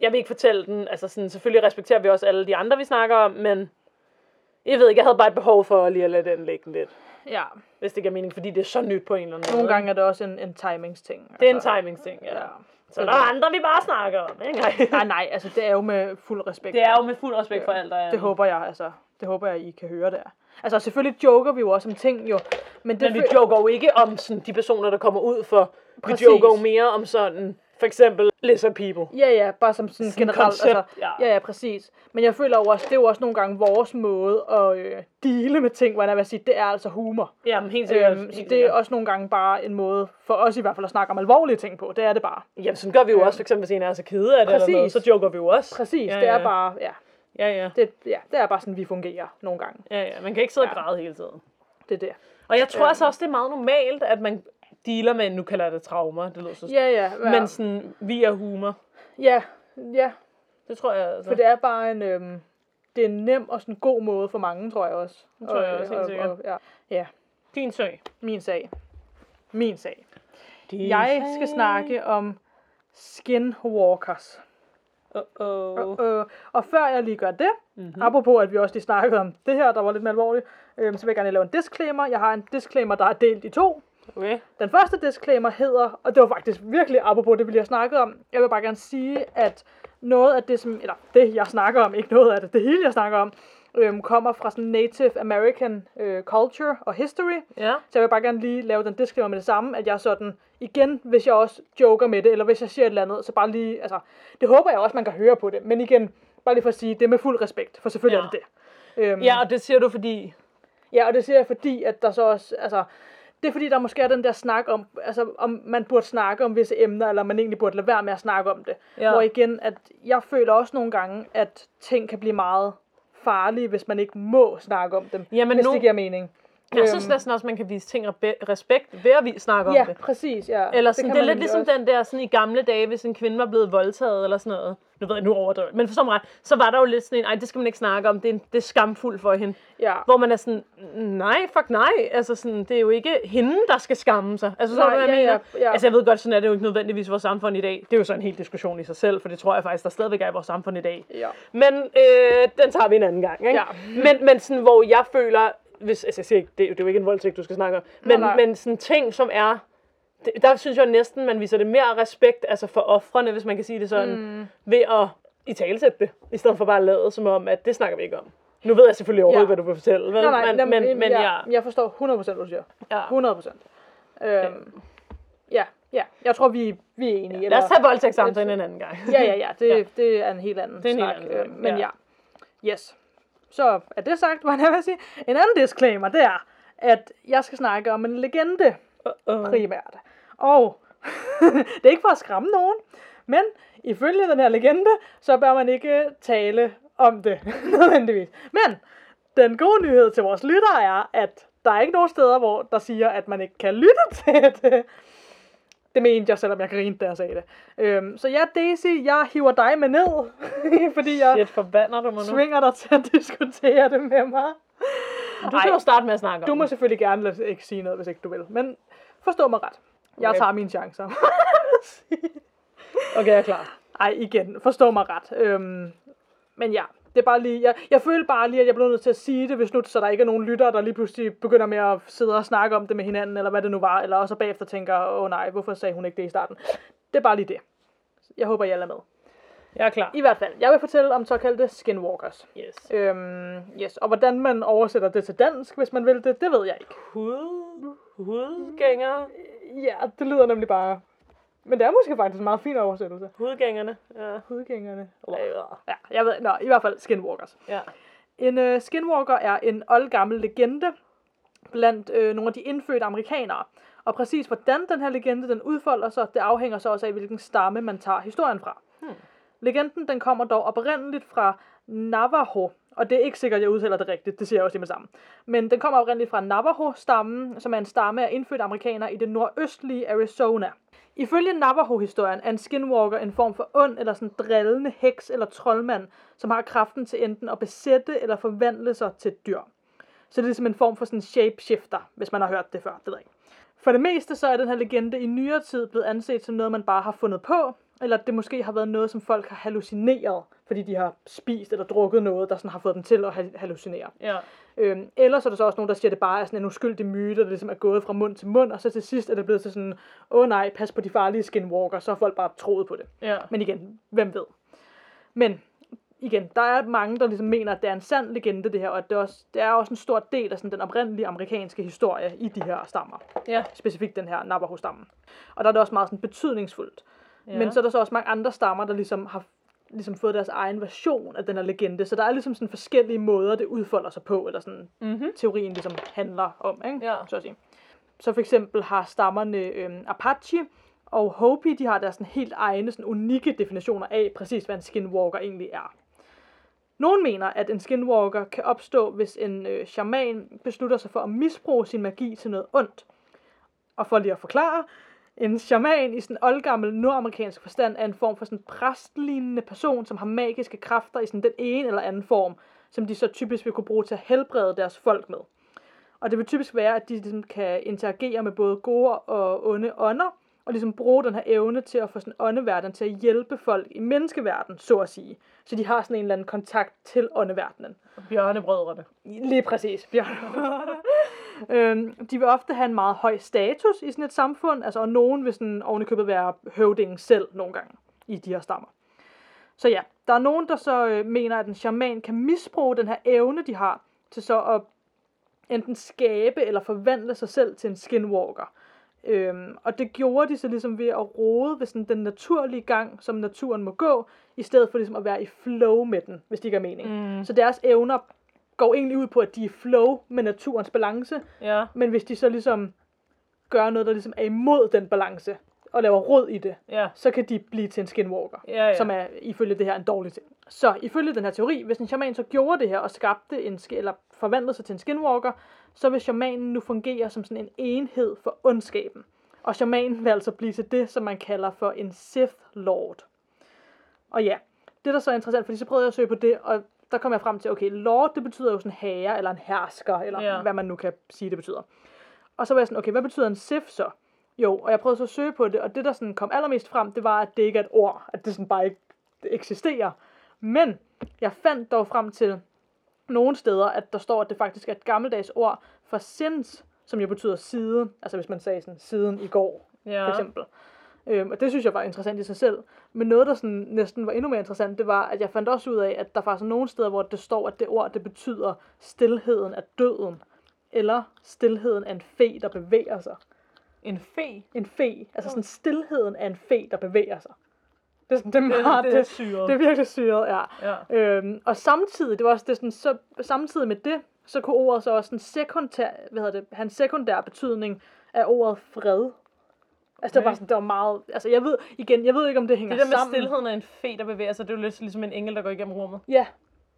jeg vil ikke fortælle den, altså sådan, selvfølgelig respekterer vi også alle de andre, vi snakker om, men jeg ved ikke, jeg havde bare et behov for lige at lade den ligge lidt, ja. hvis det giver mening, fordi det er så nyt på en eller anden Nogle måde. gange er det også en, en timingsting. Det er en altså. timingsting, ja. Ja. Så der er andre, vi bare snakker om, ikke? Nej. Nej, altså det er jo med fuld respekt. Det er jo med fuld respekt for alt, der er. Det håber jeg, altså. Det håber jeg, I kan høre der. Altså selvfølgelig joker vi jo også om ting jo. Men, det Men vi joker jo ikke om sådan, de personer, der kommer ud for. Vi Præcis. joker jo mere om sådan, for eksempel lizard people. Ja, ja, bare som sådan, Sådan generelt. koncept, altså, ja. ja, ja, præcis. Men jeg føler jo også, det er jo også nogle gange vores måde at øh, dele med ting, hvordan jeg vil sige, det er altså humor. Jamen, helt sikkert. Øhm, helt så det er sikkert. også nogle gange bare en måde, for os i hvert fald, at snakke om alvorlige ting på. Det er det bare. Jamen, sådan gør vi jo også, for eksempel, hvis en er så kede af det eller Præcis. noget, så joker vi jo også. Præcis, Ja, det er ja. bare, ja, Ja, ja. det, ja, det er bare sådan, vi fungerer nogle gange. Ja, ja. Man kan ikke sidde og Ja. græde hele tiden. det er det. Og jeg tror Øhm. altså også, det er meget normalt, at man dealer med, nu kalder jeg det traumer, det lyder så Ja, ja. ja. Men sådan, vi er humor. ja, ja, Det tror jeg altså. for det er bare en, øhm, det er en nem og sådan god måde for mange, tror jeg også. Det tror jeg også, helt sikkert. ja. ja, Din sag. min sag. Min sag. Din Jeg skal snakke om skinwalkers. Uh-oh. Øh, og før jeg lige gør det, Mhm. mm-hmm. apropos at vi også lige snakkede om det her, der var lidt mere alvorligt, øh, så vil jeg gerne lave en disclaimer. Jeg har en disclaimer, der er delt i to. Okay. Den første disclaimer hedder, og det var faktisk virkelig apropos det, vi lige har snakket om, jeg vil bare gerne sige, at noget af det, som, eller det jeg snakker om, ikke noget af det, det hele jeg snakker om, øhm, kommer fra sådan Native American øh, culture og history. Ja. Så jeg vil bare gerne lige lave den disclaimer med det samme, at jeg sådan, igen, hvis jeg også joker med det, eller hvis jeg siger et eller andet, så bare lige, altså, det håber jeg også, man kan høre på det, men igen, bare lige for at sige, det er med fuld respekt, for selvfølgelig Ja. er det det. Øhm, Ja, og det siger du, fordi... Ja, og det siger jeg fordi, at der så også, altså, det er fordi, der måske er den der snak om, altså, om man burde snakke om visse emner, eller man egentlig burde lade være med at snakke om det. Ja. Hvor igen, at jeg føler også nogle gange, at ting kan blive meget farlige, hvis man ikke må snakke om dem, Jamen, hvis nu- det giver mening. Jeg synes næsten også, man kan vise ting respekt ved at vi snakke om Ja, det. præcis, ja. Eller sådan, det, det er lidt ligesom også. den der sådan i gamle dage, hvis en kvinde var blevet voldtaget eller sådan noget. Nu ved jeg, nu overdriver men forstår mig ret, så var der jo lidt sådan en, ej, det skal man ikke snakke om, det er, en, det er skamfuldt for hende. Ja. Hvor man er sådan, nej, fuck nej, altså sådan, det er jo ikke hende, der skal skamme sig. Altså, så Nej, du, hvad jeg ja, mener? ja, ja. Altså, jeg ved godt, sådan er det jo ikke nødvendigvis vores samfund i dag. Det er jo så en helt diskussion i sig selv, for det tror jeg faktisk, der stadigvæk er i vores samfund i dag. Ja. Men øh, den tager vi en anden gang, ikke? Ja. Men, men sådan, hvor jeg føler, hvis, altså jeg siger ikke, det, er jo- det er jo ikke en voldtægt, du skal snakke om, men, nej. men sådan ting, som er, det, der synes jeg næsten, man viser det mere respekt, altså for offrene, hvis man kan sige det sådan, mm. ved at i talesætte det, i stedet for bare at lade som om, at det snakker vi ikke om. Nu ved jeg selvfølgelig overhovedet, Ja. hvad du vil fortælle, vel? Nej, nej, men, men, men, men jeg, ja, jeg forstår 100% hvad du siger. ja. 100%. Øhm, ja, ja. Jeg tror, vi, vi er enige. Lad os tage voldtægtssamtalen en anden gang. Ja, ja, ja. Det, Ja. ja. det er en helt anden Det er en helt snak. anden snak, øh, Men ja. ja. Yes. Så er det sagt, hvad jeg vil sige. En anden disclaimer, det er, at jeg skal snakke om en legende Uh-oh. primært. Og det er ikke for at skræmme nogen, men ifølge den her legende, så bør man ikke tale om det nødvendigvis. Men den gode nyhed til vores lyttere er, at der er ikke nogen steder, hvor der siger, at man ikke kan lytte til det. Det mente jeg, selvom jeg grinede, da jeg sagde det. Øhm, så ja, Daisy, jeg hiver dig med ned, fordi jeg Shit, forbander du mig nu? svinger dig til at diskutere det med mig. Du kan Ej. jo starte med at snakke om Du må det. selvfølgelig gerne lade ikke sige noget, hvis ikke du vil. Men forstå mig ret. Jeg Okay. tager mine chancer. Okay, jeg er klar. Ej, igen, forstå mig ret. Øhm, men ja, det er bare lige, jeg, jeg føler bare lige, at jeg bliver nødt til at sige det, hvis nu, så der ikke er nogen lyttere, der lige pludselig begynder med at sidde og snakke om det med hinanden, eller hvad det nu var, eller også bagefter tænker, åh oh, nej, hvorfor sagde hun ikke det i starten? Det er bare lige det. Jeg håber, I alle er med. Jeg er klar. I hvert fald, jeg vil fortælle om såkaldte skinwalkers. Yes. Øhm, yes, og hvordan man oversætter det til dansk, hvis man vil det, det ved jeg ikke. Hud, hudgængere. Ja, det lyder nemlig bare... Men det er måske faktisk en meget fin oversættelse. Hudgængerne. Ja. Hudgængerne. Ja. Ja, jeg ved, nå, i hvert fald skinwalkers. ja. En øh, skinwalker er en oldgammel legende blandt øh, nogle af de indfødte amerikanere. Og præcis hvordan den her legende den udfolder sig, det afhænger så også af, hvilken stamme man tager historien fra. Hmm. Legenden den kommer dog oprindeligt fra Navajo, og det er ikke sikkert, at jeg udtaler det rigtigt, det siger jeg også lige med sammen. Men den kommer oprindeligt fra Navajo-stammen, som er en stamme af indfødte amerikanere i det nordøstlige Arizona. Ifølge Navajo-historien er en skinwalker en form for ond eller sådan drillende heks eller troldmand, som har kraften til enten at besætte eller forvandle sig til et dyr. Så det er ligesom en form for sådan shapeshifter, hvis man har hørt det før, det ved jeg ikke. For det meste så er den her legende i nyere tid blevet anset som noget, man bare har fundet på, eller det måske har været noget, som folk har hallucineret, fordi de har spist eller drukket noget, der sådan har fået dem til at ha- hallucinere. Ja. Øhm, ellers er der så også nogen, der siger, at det bare er sådan en uskyldig myte, der ligesom er gået fra mund til mund, og så til sidst er det blevet til sådan, åh nej, pas på de farlige skinwalker, så har folk bare troet på det. Ja. Men igen, hvem ved? Men igen, der er mange, der ligesom mener, at det er en sand legende, det her, og at det, også, det er også en stor del af sådan, den oprindelige amerikanske historie i de her stammer. Ja. Specifikt den her Navajo-stammen. Og der er det også meget sådan betydningsfuldt. Ja. Men så er der så også mange andre stammer, der ligesom har ligesom fået deres egen version af den her legende. Så der er ligesom sådan forskellige måder, det udfolder sig på, eller sådan Mhm. teorien ligesom handler om, ikke? Ja. Så, at sige. så for eksempel har stammerne øhm, Apache og Hopi, de har deres sådan helt egne, sådan unikke definitioner af præcis, hvad en skinwalker egentlig er. Nogen mener, at en skinwalker kan opstå, hvis en øh, shaman beslutter sig for at misbruge sin magi til noget ondt. Og for lige at forklare, en shaman i sådan oldgammel nordamerikansk forstand er en form for sådan en præstlignende person, som har magiske kræfter i sådan den ene eller anden form, som de så typisk vil kunne bruge til at helbrede deres folk med. Og det vil typisk være, at de ligesom kan interagere med både gode og onde ånder, og ligesom bruge den her evne til at få sådan åndeverden til at hjælpe folk i menneskeverdenen, så at sige. Så de har sådan en eller anden kontakt til åndeverdenen. Bjørnebrødrene. Lige præcis, bjørnebrødrene. Øhm, de vil ofte have en meget høj status i sådan et samfund, altså, og nogen vil sådan ovenikøbet være høvdingen selv nogle gange i de her stammer. Så ja, der er nogen, der så øh, mener, at en shaman kan misbruge den her evne, de har, til så at enten skabe eller forvandle sig selv til en skinwalker. Øhm, og det gjorde de så ligesom ved at rode ved sådan den naturlige gang, som naturen må gå, i stedet for ligesom at være i flow med den, hvis det ikke er mening. Mm. Så deres evner går egentlig ud på, at de er flow med naturens balance, Ja. men hvis de så ligesom gør noget, der ligesom er imod den balance, og laver råd i det, Ja. så kan de blive til en skinwalker, Ja, ja. som er ifølge det her en dårlig ting. Så ifølge den her teori, hvis en shaman så gjorde det her og skabte en, eller forvandlede sig til en skinwalker, så vil shamanen nu fungere som sådan en enhed for ondskaben. Og shamanen vil altså blive til det, som man kalder for en Sith Lord. Og ja, det der så er interessant, fordi så prøvede jeg at søge på det, og der kom jeg frem til, okay, Lord, det betyder jo sådan herre, eller en hersker, eller Ja. hvad man nu kan sige, det betyder. Og så var jeg sådan, okay, hvad betyder en Sith så? Jo, og jeg prøvede så at søge på det, og det der sådan kom allermest frem, det var, at det ikke er et ord, at det sådan bare ikke eksisterer. Men jeg fandt dog frem til nogle steder, at der står, at det faktisk er et gammeldags ord for sins, som jo betyder siden, altså hvis man sagde sådan siden i går, Ja. for eksempel. Øhm, og det synes jeg var interessant i sig selv. Men noget, der sådan næsten var endnu mere interessant, det var, at jeg fandt også ud af, at der faktisk er nogle steder, hvor det står, at det ord, det betyder stillheden af døden. Eller stillheden af en fe, der bevæger sig. En fe. En fe, altså sådan stillheden af en fe, der bevæger sig. Det er, sådan, det Det, meget, det, det, er syret. det er virkelig syret, ja. Ja. Øhm, og samtidig, det var også det sådan, så, samtidig med det, så kunne ordet så også en sekundær, hvad hedder det, hans sekundær betydning af ordet fred. Altså det var bare sådan, det var meget, altså jeg ved, igen, jeg ved ikke om det hænger Det der med sammen. stillheden af en fe, der bevæger sig, det er jo lidt ligesom en engel, der går igennem rummet. Ja,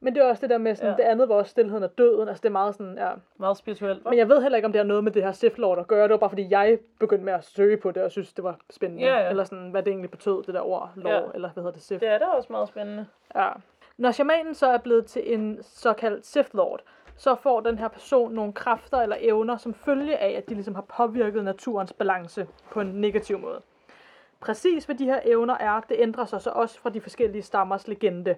men det er også det der med sådan, Ja. det andet var også stillheden af døden, altså det er meget sådan, ja. Meget spirituelt? Men jeg ved heller ikke, om det har noget med det her Sith Lord at gøre, det var bare fordi jeg begyndte med at søge på det, og synes det var spændende. Ja, ja. Eller sådan, hvad det egentlig betød, det der ord, lov, Ja. eller hvad hedder det, Sith. Det er da også meget spændende. Ja. Når shamanen så er blevet til en såkaldt Sith Lord, så får den her person nogle kræfter eller evner, som følge af, at de ligesom har påvirket naturens balance på en negativ måde. Præcis hvad de her evner er, det ændrer sig så også fra de forskellige stammers legende.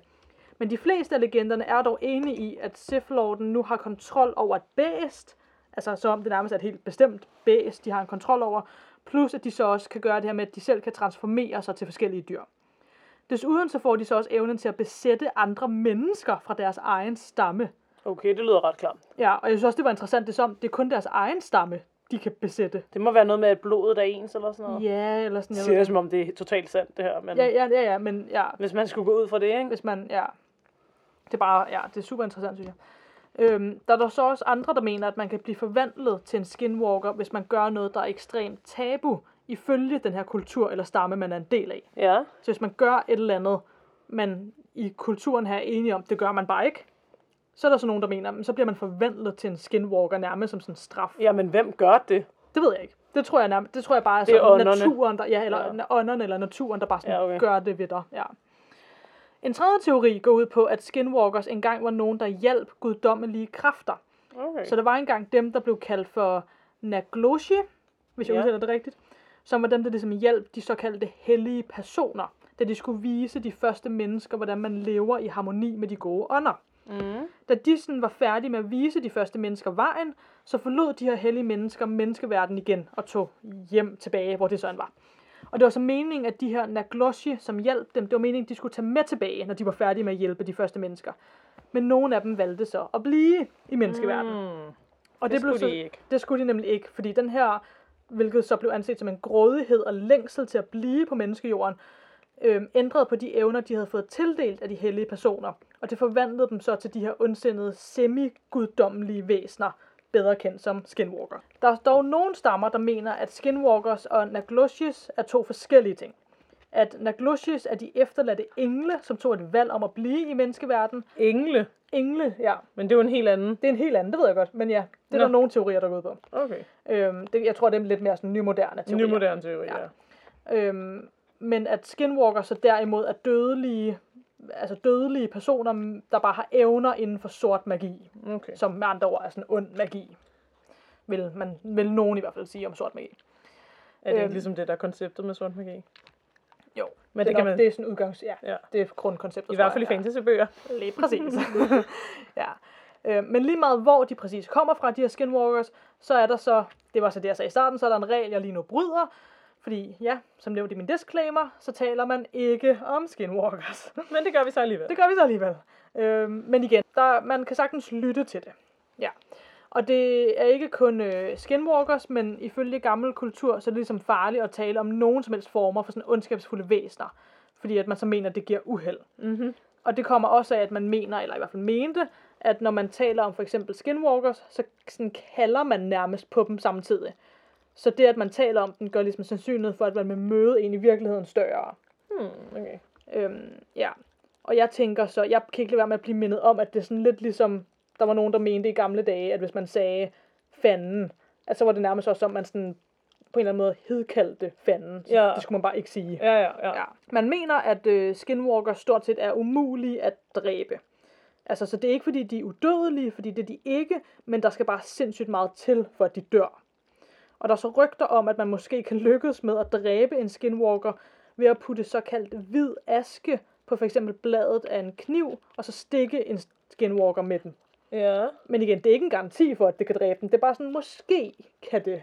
Men de fleste af legenderne er dog enige i, at Sith Lorden nu har kontrol over et bæst, altså så om det nærmest er et helt bestemt bæst, de har en kontrol over, plus at de så også kan gøre det her med, at de selv kan transformere sig til forskellige dyr. Desuden så får de så også evnen til at besætte andre mennesker fra deres egen stamme. Okay, det lyder ret klart. Ja, og jeg synes også, det var interessant, det som, det er kun deres egen stamme, de kan besætte. Det må være noget med, at blodet er ens eller sådan noget. Ja, eller sådan, ved det, det. som om det er totalt sandt, det her. Men Ja, ja, ja, ja, men ja, hvis man skulle gå ud fra det, ikke? hvis man, ja, det er bare, ja, det er super interessant, synes jeg. Øhm, der er der så også andre, der mener, at man kan blive forvandlet til en skinwalker, hvis man gør noget, der er ekstremt tabu, ifølge den her kultur eller stamme, man er en del af. Ja. Så hvis man gør et eller andet, man i kulturen her er enige om, det gør man bare ikke, så er der så nogen, der mener, men så bliver man forvandlet til en skinwalker nærmest som sådan en straf. Jamen, hvem gør det? Det ved jeg ikke. Det tror jeg nærmest, det tror jeg bare er, Det er sådan naturen, der, ja, eller Ja. ånderne eller naturen, der bare sådan Ja, okay. gør det ved dig. Ja. En tredje teori går ud på, at skinwalkers engang var nogen, der hjalp guddommelige kræfter. Okay. Så der var engang dem, der blev kaldt for Nagloshi, hvis jeg ja. udtaler det rigtigt, som var dem, der ligesom hjalp de såkaldte hellige personer, da de skulle vise de første mennesker, hvordan man lever i harmoni med de gode ånder. Mm. Da de sådan var færdige med at vise de første mennesker vejen, så forlod de her hellige mennesker menneskeverdenen igen og tog hjem tilbage, hvor det sådan var. Og det var så meningen, at de her Nagloshi, som hjalp dem, det var meningen, at de skulle tage med tilbage, når de var færdige med at hjælpe de første mennesker. Men nogle af dem valgte så at blive i menneskeverdenen. Mm. Og Det, det, blev skulle så, de ikke. det skulle de nemlig ikke, fordi den her, hvilket så blev anset som en grådighed og længsel til at blive på menneskejorden, øhm, ændrede på de evner, de havde fået tildelt af de hellige personer. Og det forvandlede dem så til de her ondsindede, semi-guddommelige væsener, bedre kendt som skinwalker. Der er dog nogle stammer, der mener, at skinwalkers og nagloshis er to forskellige ting. at Naglushis er de efterladte engle, som tog et valg om at blive i menneskeverden. Engle. Engle, ja. Men det er jo en helt anden. Det er en helt anden, det ved jeg godt, men ja, det er Nå. der nogle teorier, der går ud på. Okay. Øhm, det, jeg tror, det er lidt mere sådan nymoderne teorier. Nymoderne teori, Ja. ja. Øhm, men at skinwalker så derimod er dødelige, altså dødelige personer, der bare har evner inden for sort magi. Okay. Som med andre ord er sådan ond magi. Vil, man, vil nogen i hvert fald sige om sort magi. Er det Øhm. ikke ligesom det, der er konceptet med sort magi? Jo, Men det, det kan nok, man... det er sådan udgangs... Ja, Ja. det er grundkonceptet. I hvert fald i jeg, ja. fantasybøger. Lige præcis. ja. Øh, men lige meget hvor de præcis kommer fra, de her skinwalkers, så er der så, det var så det jeg sagde i starten, så er der en regel, jeg lige nu bryder. Fordi ja, som nævnt i min disclaimer, så taler man ikke om skinwalkers. Men det gør vi så alligevel. det gør vi så alligevel. Øh, men igen, der, man kan sagtens lytte til det. Ja. Og det er ikke kun øh, skinwalkers, men ifølge gammel kultur, så er det ligesom farligt at tale om nogen som helst former for sådan ondskabsfulde væsener. Fordi at man så mener, at det giver uheld. Mm-hmm. Og det kommer også af, at man mener, eller i hvert fald mente, at når man taler om for eksempel skinwalkers, så sådan kalder man nærmest på dem samtidig. Så det, at man taler om den, gør ligesom sandsynlighed for, at man vil møde en i virkeligheden større. Hmm, okay. Øhm, ja. Og jeg tænker så, jeg kan ikke lade være med at blive mindet om, at det er sådan lidt ligesom, der var nogen, der mente i gamle dage, at hvis man sagde fanden, at så var det nærmest også som, man sådan på en eller anden måde hedkaldte fanden. Så Ja. Det skulle man bare ikke sige. Ja, ja, ja. Ja. Man mener, at øh, skinwalkers stort set er umulige at dræbe. Altså, så det er ikke, fordi de er udødelige, fordi det er de ikke, men der skal bare sindssygt meget til, for at de dør. Og der er så rygter om, at man måske kan lykkes med at dræbe en skinwalker ved at putte såkaldt hvid aske på for eksempel bladet af en kniv, og så stikke en skinwalker med den. Ja. Men igen, det er ikke en garanti for, at det kan dræbe den. Det er bare sådan, måske kan det.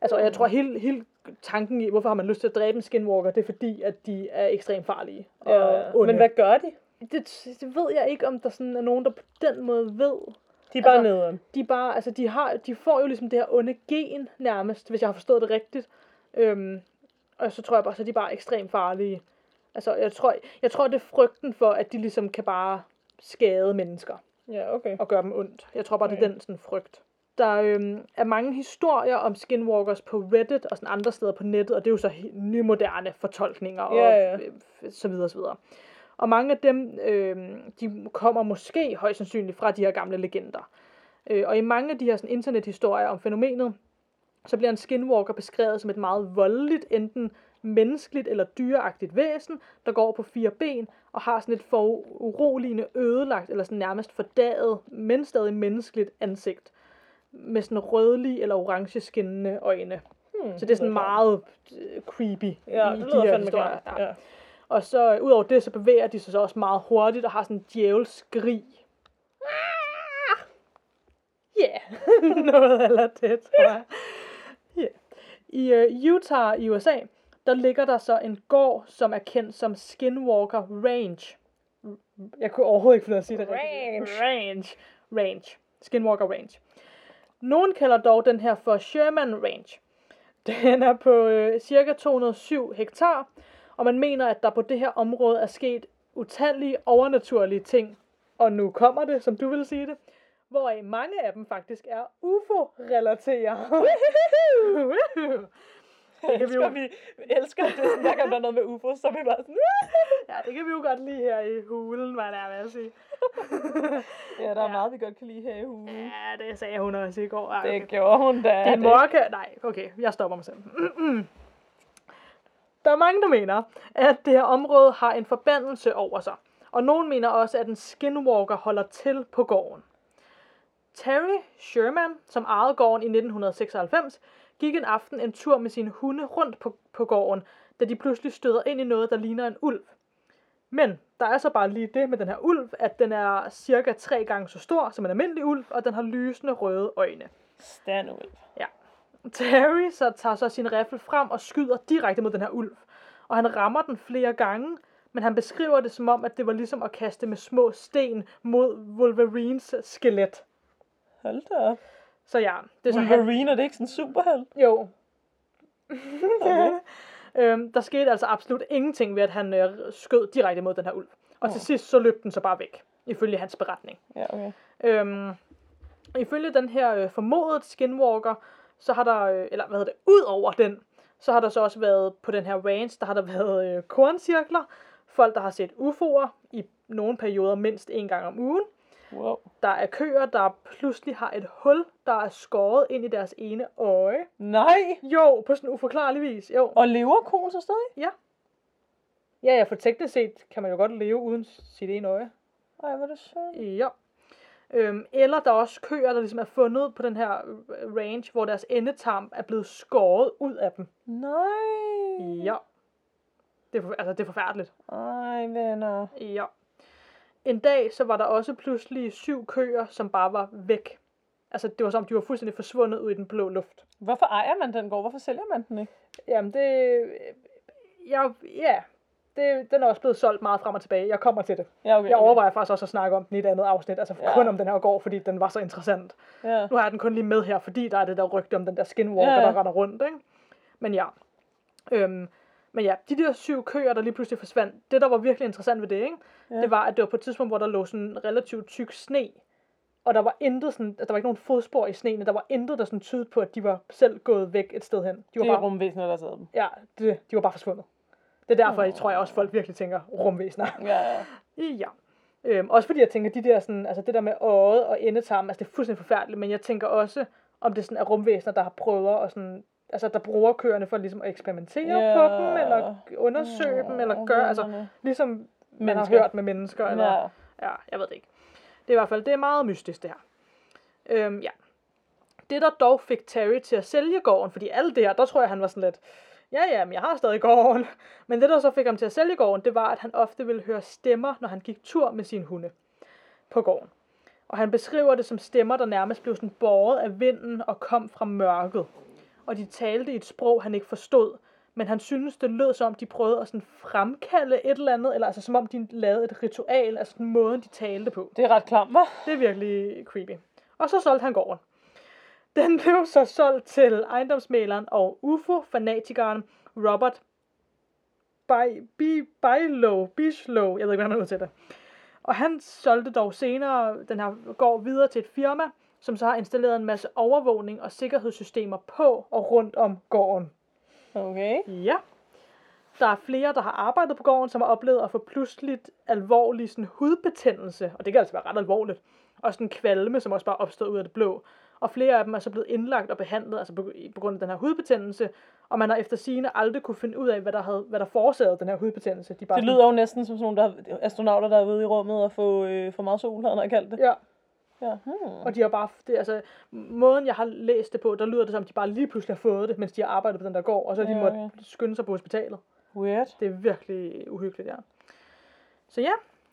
Altså, jeg tror, hele, hele tanken i, hvorfor har man lyst til at dræbe en skinwalker, det er fordi, at de er ekstremt farlige. Og ja. onde. Men hvad gør de? Det, det ved jeg ikke, om der sådan er nogen, der på den måde ved. De er bare Altså- nederen. De, er bare, altså, de, har, de får jo ligesom det her onde gen nærmest, hvis jeg har forstået det rigtigt. Øhm, og så tror jeg bare, at de er bare ekstremt farlige. Altså, jeg tror, jeg tror, det er frygten for, at de ligesom kan bare skade mennesker Ja, okay. og gøre dem ondt. Jeg tror bare, det er Okay. den sådan frygt. Der øhm, er mange historier om skinwalkers på Reddit og sådan andre steder på nettet, og det er jo så nymoderne fortolkninger og Ja, ja. så videre, så videre. Og mange af dem, øhm, de kommer måske højst sandsynligt fra de her gamle legender. Øh, og i mange af de her sådan, internethistorier om fænomenet, så bliver en skinwalker beskrevet som et meget voldeligt, enten menneskeligt eller dyreagtigt væsen, der går på fire ben og har sådan et foruroligende ødelagt eller sådan nærmest fordaget, men stadig menneskeligt ansigt med sådan rødlige eller orange skinnende øjne. Hmm, Så det er sådan meget øh, creepy Ja, i det de lyder her fandme historier. Ja. Ja. Og så øh, udover det, så bevæger de sig så også meget hurtigt og har sådan en djævelskrig. Ja, yeah. noget eller det, tror jeg. Yeah. I øh, Utah i USA, der ligger der så en gård, som er kendt som Skinwalker Range. Jeg kunne overhovedet ikke finde at sige det rigtigt. Range. Range. Skinwalker Range. Nogen kalder dog den her for Sherman Range. Den er på øh, cirka 207 hektar, og man mener, at der på det her område er sket utallige overnaturlige ting. Og nu kommer det, som du vil sige det, hvoraf mange af dem faktisk er UFO-relateret. Jeg kan vi jo- vi elsker det, sådan, hver gang der er noget med UFO, så er vi bare sådan, ja, det kan vi jo godt lide her i hulen, hvad der er at sige. ja, der er Ja. meget, vi godt kan lide her i hulen. Ja, det sagde hun også i går. Ej, Det okay. gjorde hun da. Din mor kan... Nej, okay, jeg stopper mig selv. Der er mange, der mener, at det her område har en forbandelse over sig. Og nogen mener også, at en skinwalker holder til på gården. Terry Sherman, som ejede gården i 1996, gik en aften en tur med sine hunde rundt på, på gården, da de pludselig støder ind i noget, der ligner en ulv. Men der er så bare lige det med den her ulv, at den er cirka tre gange så stor som en almindelig ulv, og den har lysende røde øjne. Stand ud. Terry så tager så sin riffel frem og skyder direkte mod den her ulv. Og han rammer den flere gange, men han beskriver det som om, at det var ligesom at kaste med små sten mod Wolverines skelet. Hold da op. Så ja, det er så han, Wolverine, er det ikke sådan en superheld? Jo. Okay. øhm, der skete altså absolut ingenting ved, at han øh, skød direkte mod den her ulv. Og til Nå. sidst så løb den så bare væk, ifølge hans beretning. Ja, okay. Øhm, ifølge den her øh, formodet skinwalker, så har der, øh, eller hvad hedder det, ud over den, Så har der så også været på den her range, der har der været øh, korncirkler. Folk, der har set UFO'er i nogle perioder mindst en gang om ugen. Wow. Der er køer, der pludselig har et hul, der er skåret ind i deres ene øje. Nej! Jo, på sådan en uforklarlig vis. Jo. Og lever konen så stadig? Ja. Ja, ja, for teknisk set kan man jo godt leve uden sit ene øje. Ej, hvor er det synd. Ja. Øhm, eller der er også køer, der ligesom er fundet på den her øh, range, hvor deres endetarm er blevet skåret ud af dem. Nej. Ja. Det er, altså, det er forfærdeligt. Ej, venner. Ja. En dag, så var der også pludselig syv køer, som bare var væk. Altså, det var som, om, de var fuldstændig forsvundet ud i den blå luft. Hvorfor ejer man den gård? Hvorfor sælger man den ikke? Jamen, det... Ja, ja. Det, den er også blevet solgt meget frem og tilbage. Jeg kommer til det. Ja, okay. Jeg okay. overvejer faktisk også at snakke om den i et andet afsnit. Altså Ja. kun om den her gård, fordi den var så interessant. Ja. Nu har jeg den kun lige med her, fordi der er det der rygte om den der skinwalker, Ja, der render rundt, ikke? Men ja. Øhm, men ja, de der syv køer, der lige pludselig forsvandt, det der var virkelig interessant ved det, ikke? Ja. Det var, at det var på et tidspunkt, hvor der lå sådan en relativt tyk sne, og der var intet sådan, der var ikke nogen fodspor i sneen, der var intet, der sådan tydede på, at de var selv gået væk et sted hen. De var Det bare, rumvæsener, der sidder dem. ja, det, de var bare forsvundet. Det er derfor, Åh. jeg tror jeg også, folk virkelig tænker rumvæsener. Ja, ja. Ja. Øhm, også fordi jeg tænker, de der sådan, altså det der med øjet og endetarmen, altså det er fuldstændig forfærdeligt, men jeg tænker også, om det sådan er rumvæsener, der har prøvet at sådan, altså der bruger køerne for ligesom at eksperimentere Ja. på dem, eller undersøge dem, eller gøre, altså ligesom man har Mennesker. hørt med mennesker, eller, Ja. ja, jeg ved det ikke. Det er i hvert fald, det er meget mystisk det her. Øhm, ja. Det der dog fik Terry til at sælge gården, fordi alt det her, der tror jeg, han var sådan lidt, ja ja, men jeg har stadig gården. Men det der så fik ham til at sælge gården, det var, at han ofte ville høre stemmer, når han gik tur med sine hunde på gården. Og han beskriver det som stemmer, der nærmest blev sådan båret af vinden og kom fra mørket. Og de talte i et sprog, han ikke forstod. Men han synes, det lød som om, de prøvede at sådan fremkalde et eller andet, eller altså som om de lavede et ritual, altså den måde, de talte på. Det er ret klamt, hva'? Det er virkelig creepy. Og så solgte han gården. Den blev så solgt til ejendomsmæleren og UFO-fanatikeren Robert Bylow, Bishlow, jeg ved ikke, hvordan man udtaler det. Og han solgte dog senere den her gård videre til et firma, som så har installeret en masse overvågning og sikkerhedssystemer på og rundt om gården. Okay. Ja. Der er flere, der har arbejdet på gården, som har oplevet at få pludseligt alvorlig sådan, hudbetændelse. Og det kan altså være ret alvorligt. Og sådan kvalme, som også bare opstår ud af det blå. Og flere af dem er så blevet indlagt og behandlet altså på, på grund af den her hudbetændelse. Og man har efter sigende aldrig kunne finde ud af, hvad der, havde, hvad der forårsagede den her hudbetændelse. De bare Det lyder jo næsten som sådan nogle der, astronauter, der er ude i rummet og få øh, for meget sol, havde han kaldt det. Ja, Ja. Hmm. og de har bare, det, altså, måden jeg har læst det på, der lyder det som, de bare lige pludselig har fået det, mens de har arbejdet på den der gård, og så har de Ja, måtte ja. skynde sig på hospitalet. Weird. Det er virkelig uhyggeligt, ja. Så ja,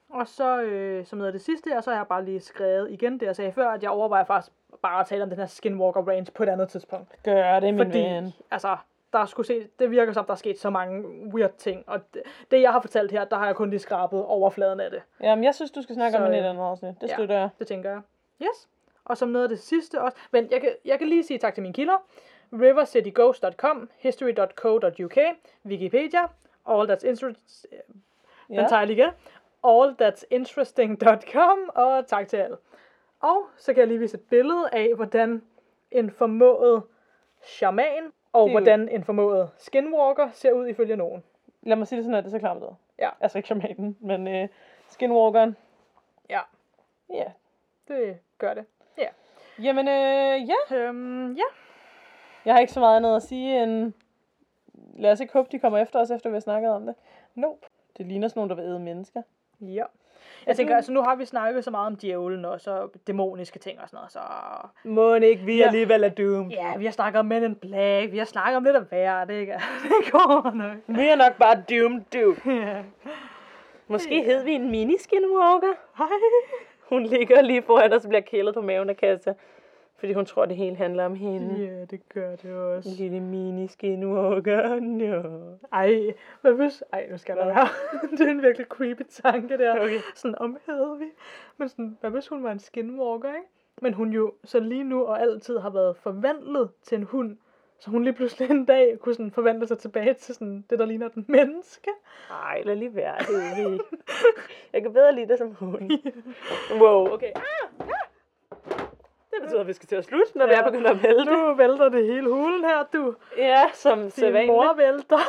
og så øh, som noget af det sidste her, så har jeg bare lige skrevet igen det, jeg sagde før, at jeg overvejer faktisk bare at tale om den her Skinwalker Range på et andet tidspunkt. Gør det, min Fordi, ven. altså, der er sgu se, det virker som, der er sket så mange weird ting, og det, det jeg har fortalt her, der har jeg kun lige skrabet overfladen af det. Jamen, jeg synes, du skal snakke Så, om det i andet afsnit. Det ja. støtter jeg. Det tænker jeg. Yes. Og som noget af det sidste også. Men jeg kan, jeg kan lige sige tak til mine kilder. rivercityghost.com, history.co.uk, Wikipedia, all that's interest, den Ja. tager jeg lige igen. allthat'sinteresting.com, og tak til alle. Og så kan jeg lige vise et billede af, hvordan en formået shaman og Det hvordan en formået skinwalker ser ud ifølge nogen. Lad mig sige det sådan, at det ser klamt ud. Ja. Altså ikke shamanen, men øh, skinwalkeren. Ja, Ja. det gør det. Ja. Jamen, øh, ja. Øhm, ja. Jeg har ikke så meget andet at sige end... Lad os ikke håbe, de kommer efter os, efter vi har snakket om det. Nope. Det ligner sådan nogen, der vil æde mennesker. Ja. Jeg tænker, altså nu har vi snakket så meget om djævlen og så dæmoniske ting og sådan noget, så... Må ikke vi Ja. alligevel er doomed. Ja, vi har snakket om Men in Black, vi har snakket om lidt af hvert, ikke? Det går nok. Vi er nok bare doomed, dude. Ja. Måske hed vi en mini-skinwalker. Hej. Hun ligger lige foran os og bliver kælet på maven af Katja. Fordi hun tror, det hele handler om hende. Ja, det gør det også. En lille mini-skinwalker. No. Ej, hvad hvis... Ej, nu skal der være. det er en virkelig creepy tanke der. Okay. Sådan omhævede vi. Men sådan, hvad hvis hun var en skinwalker, ikke? Men hun jo så lige nu og altid har været forvandlet til en hund. Så hun lige pludselig en dag kunne sådan forvandle sig tilbage til sådan det, der ligner et menneske. Ej, lad lige være, Hedvig. Jeg kan bedre lide det som hund. Wow, okay. Det betyder, at vi skal til at slutte, når ja. vi er begyndt at vælte. Nu vælter det hele hulen her, du. Ja, som Din sædvanligt. mor vælter.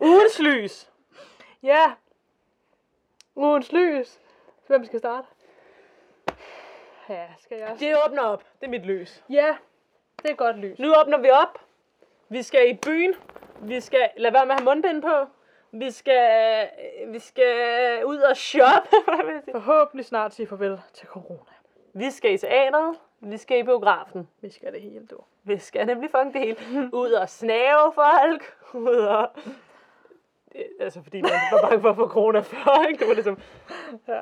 Ugens lys. ja. Ugens lys. Hvem skal starte? Ja, skal jeg? Det åbner op. Det er mit lys. Ja, det er godt lys. Nu åbner vi op. Vi skal i byen. Vi skal lade være med at have mundbind på. Vi skal, vi skal ud og shoppe. Jeg? Forhåbentlig snart sige farvel til corona. Vi skal i teateret. Vi skal i biografen. Vi skal det hele, du. Vi skal nemlig fucking det hele. Ud og snave folk. Ud og... Altså, fordi man var bange for at få corona før, ikke? Det var ligesom... Ja,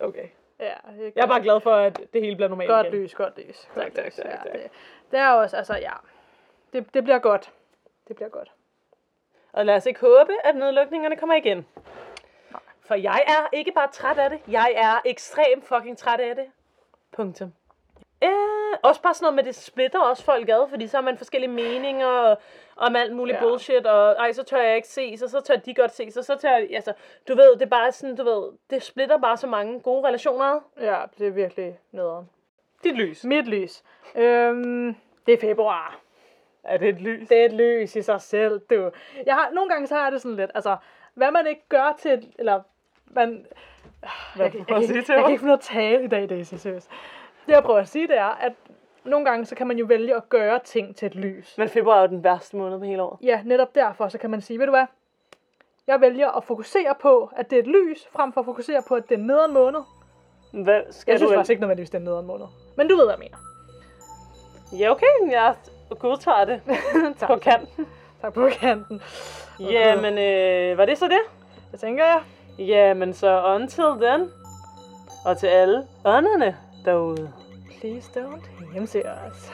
Okay. ja Jeg er bare glad for, at det hele bliver normalt Godt igen. lys, godt lys. Tak, godt tak, tak, ja, tak. Det, det er også, altså ja. Det, det bliver godt. Det bliver godt. Og lad os ikke håbe, at nedlukningerne kommer igen. For jeg er ikke bare træt af det, jeg er ekstremt fucking træt af det. Punktum. Øh, også bare sådan noget med, det splitter også folk ad, fordi så har man forskellige meninger og, om alt muligt Ja. bullshit, og ej, så tør jeg ikke se, så, så tør de godt se, så, så tør jeg, altså, du ved, det er bare sådan, du ved, det splitter bare så mange gode relationer ad. Ja, det er virkelig nederen. Dit lys. Mit lys. Øhm, det er februar. Er det et lys? Det er et lys i sig selv, du. Jeg har, nogle gange så har jeg det sådan lidt, altså, hvad man ikke gør til, eller, man, Hvad jeg, du jeg, jeg, jeg, jeg kan ikke finde noget at tale i dag, Daisy, seriøst. Det jeg prøver at sige, det er, at nogle gange så kan man jo vælge at gøre ting til et lys. Men februar er jo den værste måned på hele året. Ja, netop derfor, så kan man sige, ved du hvad? Jeg vælger at fokusere på, at det er et lys, frem for at fokusere på, at det er en nederen måned. Hvad skal Jeg synes du faktisk ikke nødvendigvis, det er en nederen måned. Men du ved, hvad jeg mener. Ja, okay, jeg godtager det tak, på kanten. tak på kanten. Jamen, øh, var det så det? Det tænker jeg. Jamen, så until then. Og til alle ånderne derude. Please don't hjemse os.